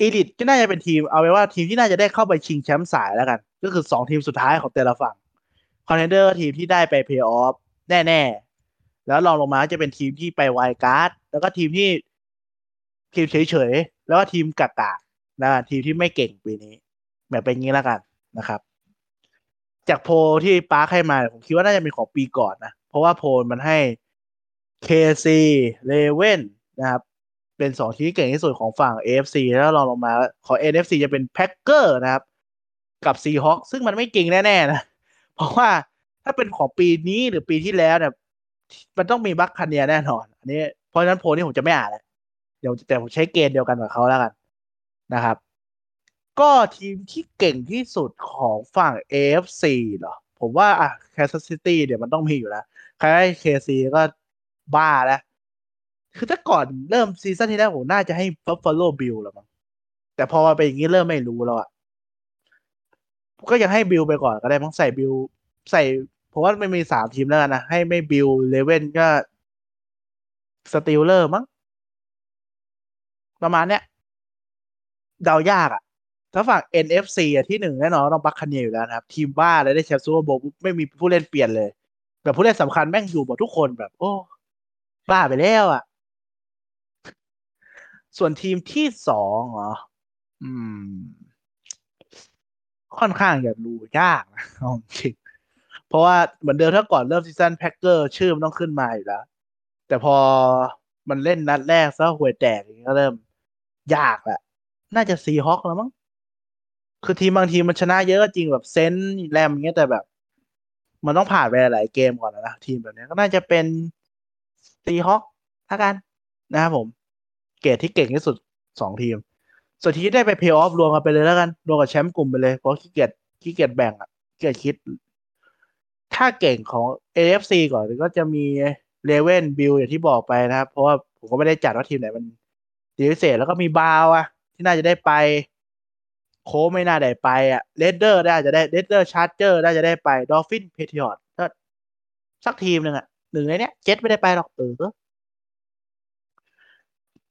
elite ก็น่าจะเป็นทีมเอาไว้ว่าทีมที่น่าจะได้เข้าไปชิงแชมป์สายแล้วกัน ก็คือสองทีมสุดท้ายของแต่ละฝั่ง contender ทีมที่ได้ไปเพย์ออฟแน่ๆ แล้วรองลงมาจะเป็นทีมที่ไป wild card แล้วก็ทีมที่ทีมเฉยๆ แล้วก็ทีมกากานะทีมที่ไม่เก่งปีนี้ แบบเป็นงี้แล้วกันนะครับ จากโพลที่ปาร์คให้มา ผมคิดว่าน่าจะเป็นของปีก่อนนะ เพราะว่าโพลมันให้ KC เลเว่นนะครับ เป็นสองทีมที่เก่งที่สุดของฝั่ง AFC แล้วรองลงมา ของ NFC จะเป็นแพ็ c เกอร์นะครับ กับซีฮอคซึ่งมันไม่จริงแน่ ๆ นะ เพราะว่าถ้าเป็นของปีนี้หรือปีที่แล้วเนี่ยมันต้องมีบัคคาเนียแน่นอน อันนี้เพราะฉะนั้นโพนี้ผมจะไม่อ่านแล้วเดี๋ยวแต่ผมใช้เกณฑ์เดียวกันกับเขาแล้วกันนะครับ ก็ทีมที่เก่งที่สุดของฝั่ง AFC เหรอ ผมว่าอะ Kansas City เดี๋ยวมันต้องมีอยู่แล้วใครให้ KC ก็บ้าแล้ว คือถ้าก่อนเริ่มซีซั่นที่แล้วผมน่าจะให้ Buffalo Bill แล้วมั้งแต่พอมาเป็นอย่างนี้เริ่มไม่รู้แล้วอะ ก็ยังให้บิลไปก่อนก็ได้มั้งใส่บิลใส่ผมว่าไม่มีสามทีมแล้วกันนะ ให้ไม่ Bill Raven ก็ Steeler มั้งประมาณเนี้ยเดายากอะ ถ้าฝั่ง NFC อะที่หนึ่งแน่นอนต้อง Buccaneer อยู่แล้วนะครับ ทีมบ้าเลยได้แชมป์ Super Bowl ไม่มีผู้เล่นเปลี่ยนเลย แบบผู้เล่นสำคัญแม่งอยู่หมดทุกคนแบบ โอ้ บ้าไปแล้วอะ ส่วนทีมที่สองเหรอ อืม ค่อนข้างจะรู้ยากนะเอาจริงเพราะว่าเหมือนเดิมถ้าก่อนเริ่ม season Packer ชื่อมันต้องขึ้นมาอยู่แล้ว แต่พอมันเล่นนัดแรกซะห่วยแตกอย่างนี้ก็เริ่มยากแหละน่าจะ Seahawk แล้วมั้งคือทีมบางทีมันชนะเยอะก็จริงแบบ Saint Ram อย่างเงี้ยแต่แบบ มันต้องผ่านไปหลายเกมก่อนนะทีมแบบนี้ก็น่าจะเป็น Seahawk ถ้ากันนะครับผม เกรดที่เก่งที่สุดสองทีม ส่วนที่ได้ไปเพย์ออฟรวมกันไปเลยแล้วกัน รวมกับแชมป์กลุ่มไปเลยเพราะขี้เกียจขี้เกียจแบ่งอะขี้เกียจคิด ถ้าเก่งของ AFC ก่อนก็จะมี Raven Bill อย่างที่บอกไปนะครับ เพราะว่าผมก็ไม่ได้จัดว่าทีมไหนมันดีพิเศษแล้วก็มีบาวอะที่น่าจะได้ไป โคไม่น่าได้ไปอะ Raider ได้จะได้ Raider Charger ได้จะได้ไป Dolphin Patriot ถ้าสักทีมหนึ่งอะหนึ่งในเนี้ยเจ็ตไม่ได้ไปหรอกเออ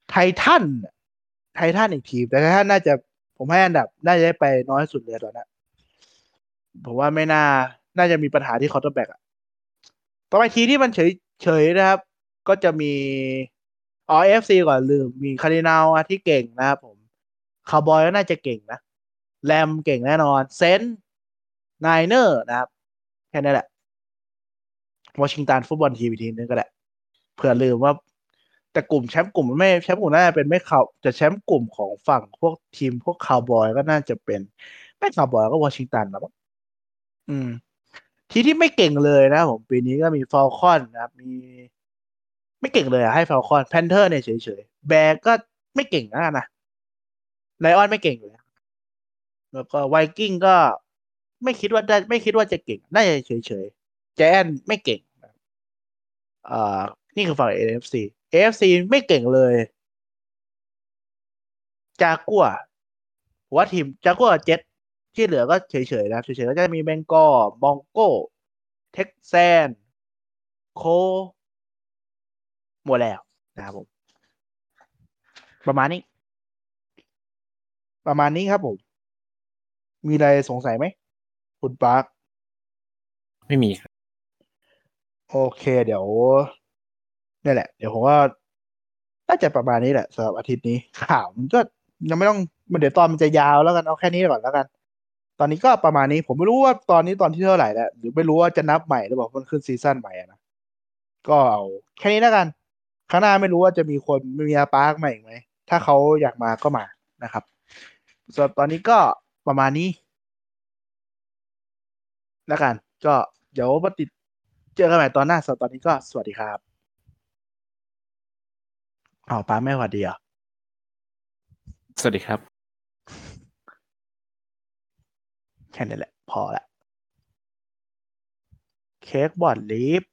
Titan Titan อีกทีแต่ไททันน่าจะผมให้อันดับ น่าจะได้ไปน้อยสุดเลยตอนนั้นผมว่าไม่น่า น่าจะมีปัญหาที่ quarterback อะต่อไปทีมที่มันเฉยเฉยนะครับ ก็จะมีอ๋อ NFC ก่อนลืม มีคารินาลที่เก่งนะครับผมคาร์บอยก็น่าจะเก่งนะ แรมเก่งแน่นอน Saintไนเนอร์นะครับ แค่นั้นแหละวอชิงตันฟุตบอลทีมอีกทีนึงก็แหละเผื่อลืมว่า แต่กลุ่มแชมป์กลุ่มไม่แชมป์กลุ่มน่าจะเป็นไม่เขาแต่แชมป์กลุ่มของฝั่งพวกทีมพวกคาวบอยก็น่าจะเป็น ไม่คาวบอยก็วอชิงตันแล้วมั้งอืม ทีที่ไม่เก่งเลยนะผมปีนี้ก็มีฟอลคอนนะครับมี ไม่เก่งเลยอะให้ฟอลคอนแพนเทอร์เนี่ยเฉยๆแบกก็ไม่เก่งนะนะLion ไม่เก่งอยู่แล้วแล้วก็ไวกิ้งก็ไม่คิดว่าได้ไม่คิดว่าจะเก่งน่าจะเฉยๆแจนไม่เก่งอ่านี่คือฝั่ง AFC AFC ไม่เก่งเลย จากัวผมว่าทีม Jaguar Jet ที่เหลือก็เฉยๆนะเฉยๆก็จะมี Bengal Bronco Texan Coltหมดแล้วนะครับผม ประมาณนี้ ประมาณนี้ครับผม มีอะไรสงสัยไหม คุณปาร์คไม่มีครับ โอเค เดี๋ยว นี่แหละ เดี๋ยวผมว่าน่าจะประมาณนี้แหละสำหรับอาทิตย์นี้ ข่าวมันก็ยังไม่ต้องมันเดี๋ยวตอนมันจะยาวแล้วกันเอาแค่นี้ก่อนแล้วกัน ตอนนี้ก็ประมาณนี้ ผมไม่รู้ว่าตอนนี้ตอนที่เท่าไหร่แล้วหรือไม่รู้ว่าจะนับใหม่หรือเปล่ามันขึ้นซีซั่นใหม่นะก็เอาแค่นี้แล้วกันข้างหน้าไม่รู้ว่าจะมีคนมีอาปาร์คมาอีกไหมถ้าเขาอยากมาก็มานะครับส่วนตอนนี้ก็ประมาณนี้ แล้วกัน ก็เดี๋ยวมาติดเจอกันใหม่ตอนหน้าสำหรับตอนนี้ก็สวัสดีครับ อ๋อป้าไม่สวัสดีเหรอะสวัสดีครับ แค่นี้แหละ พอละ เค้กบอดลิฟ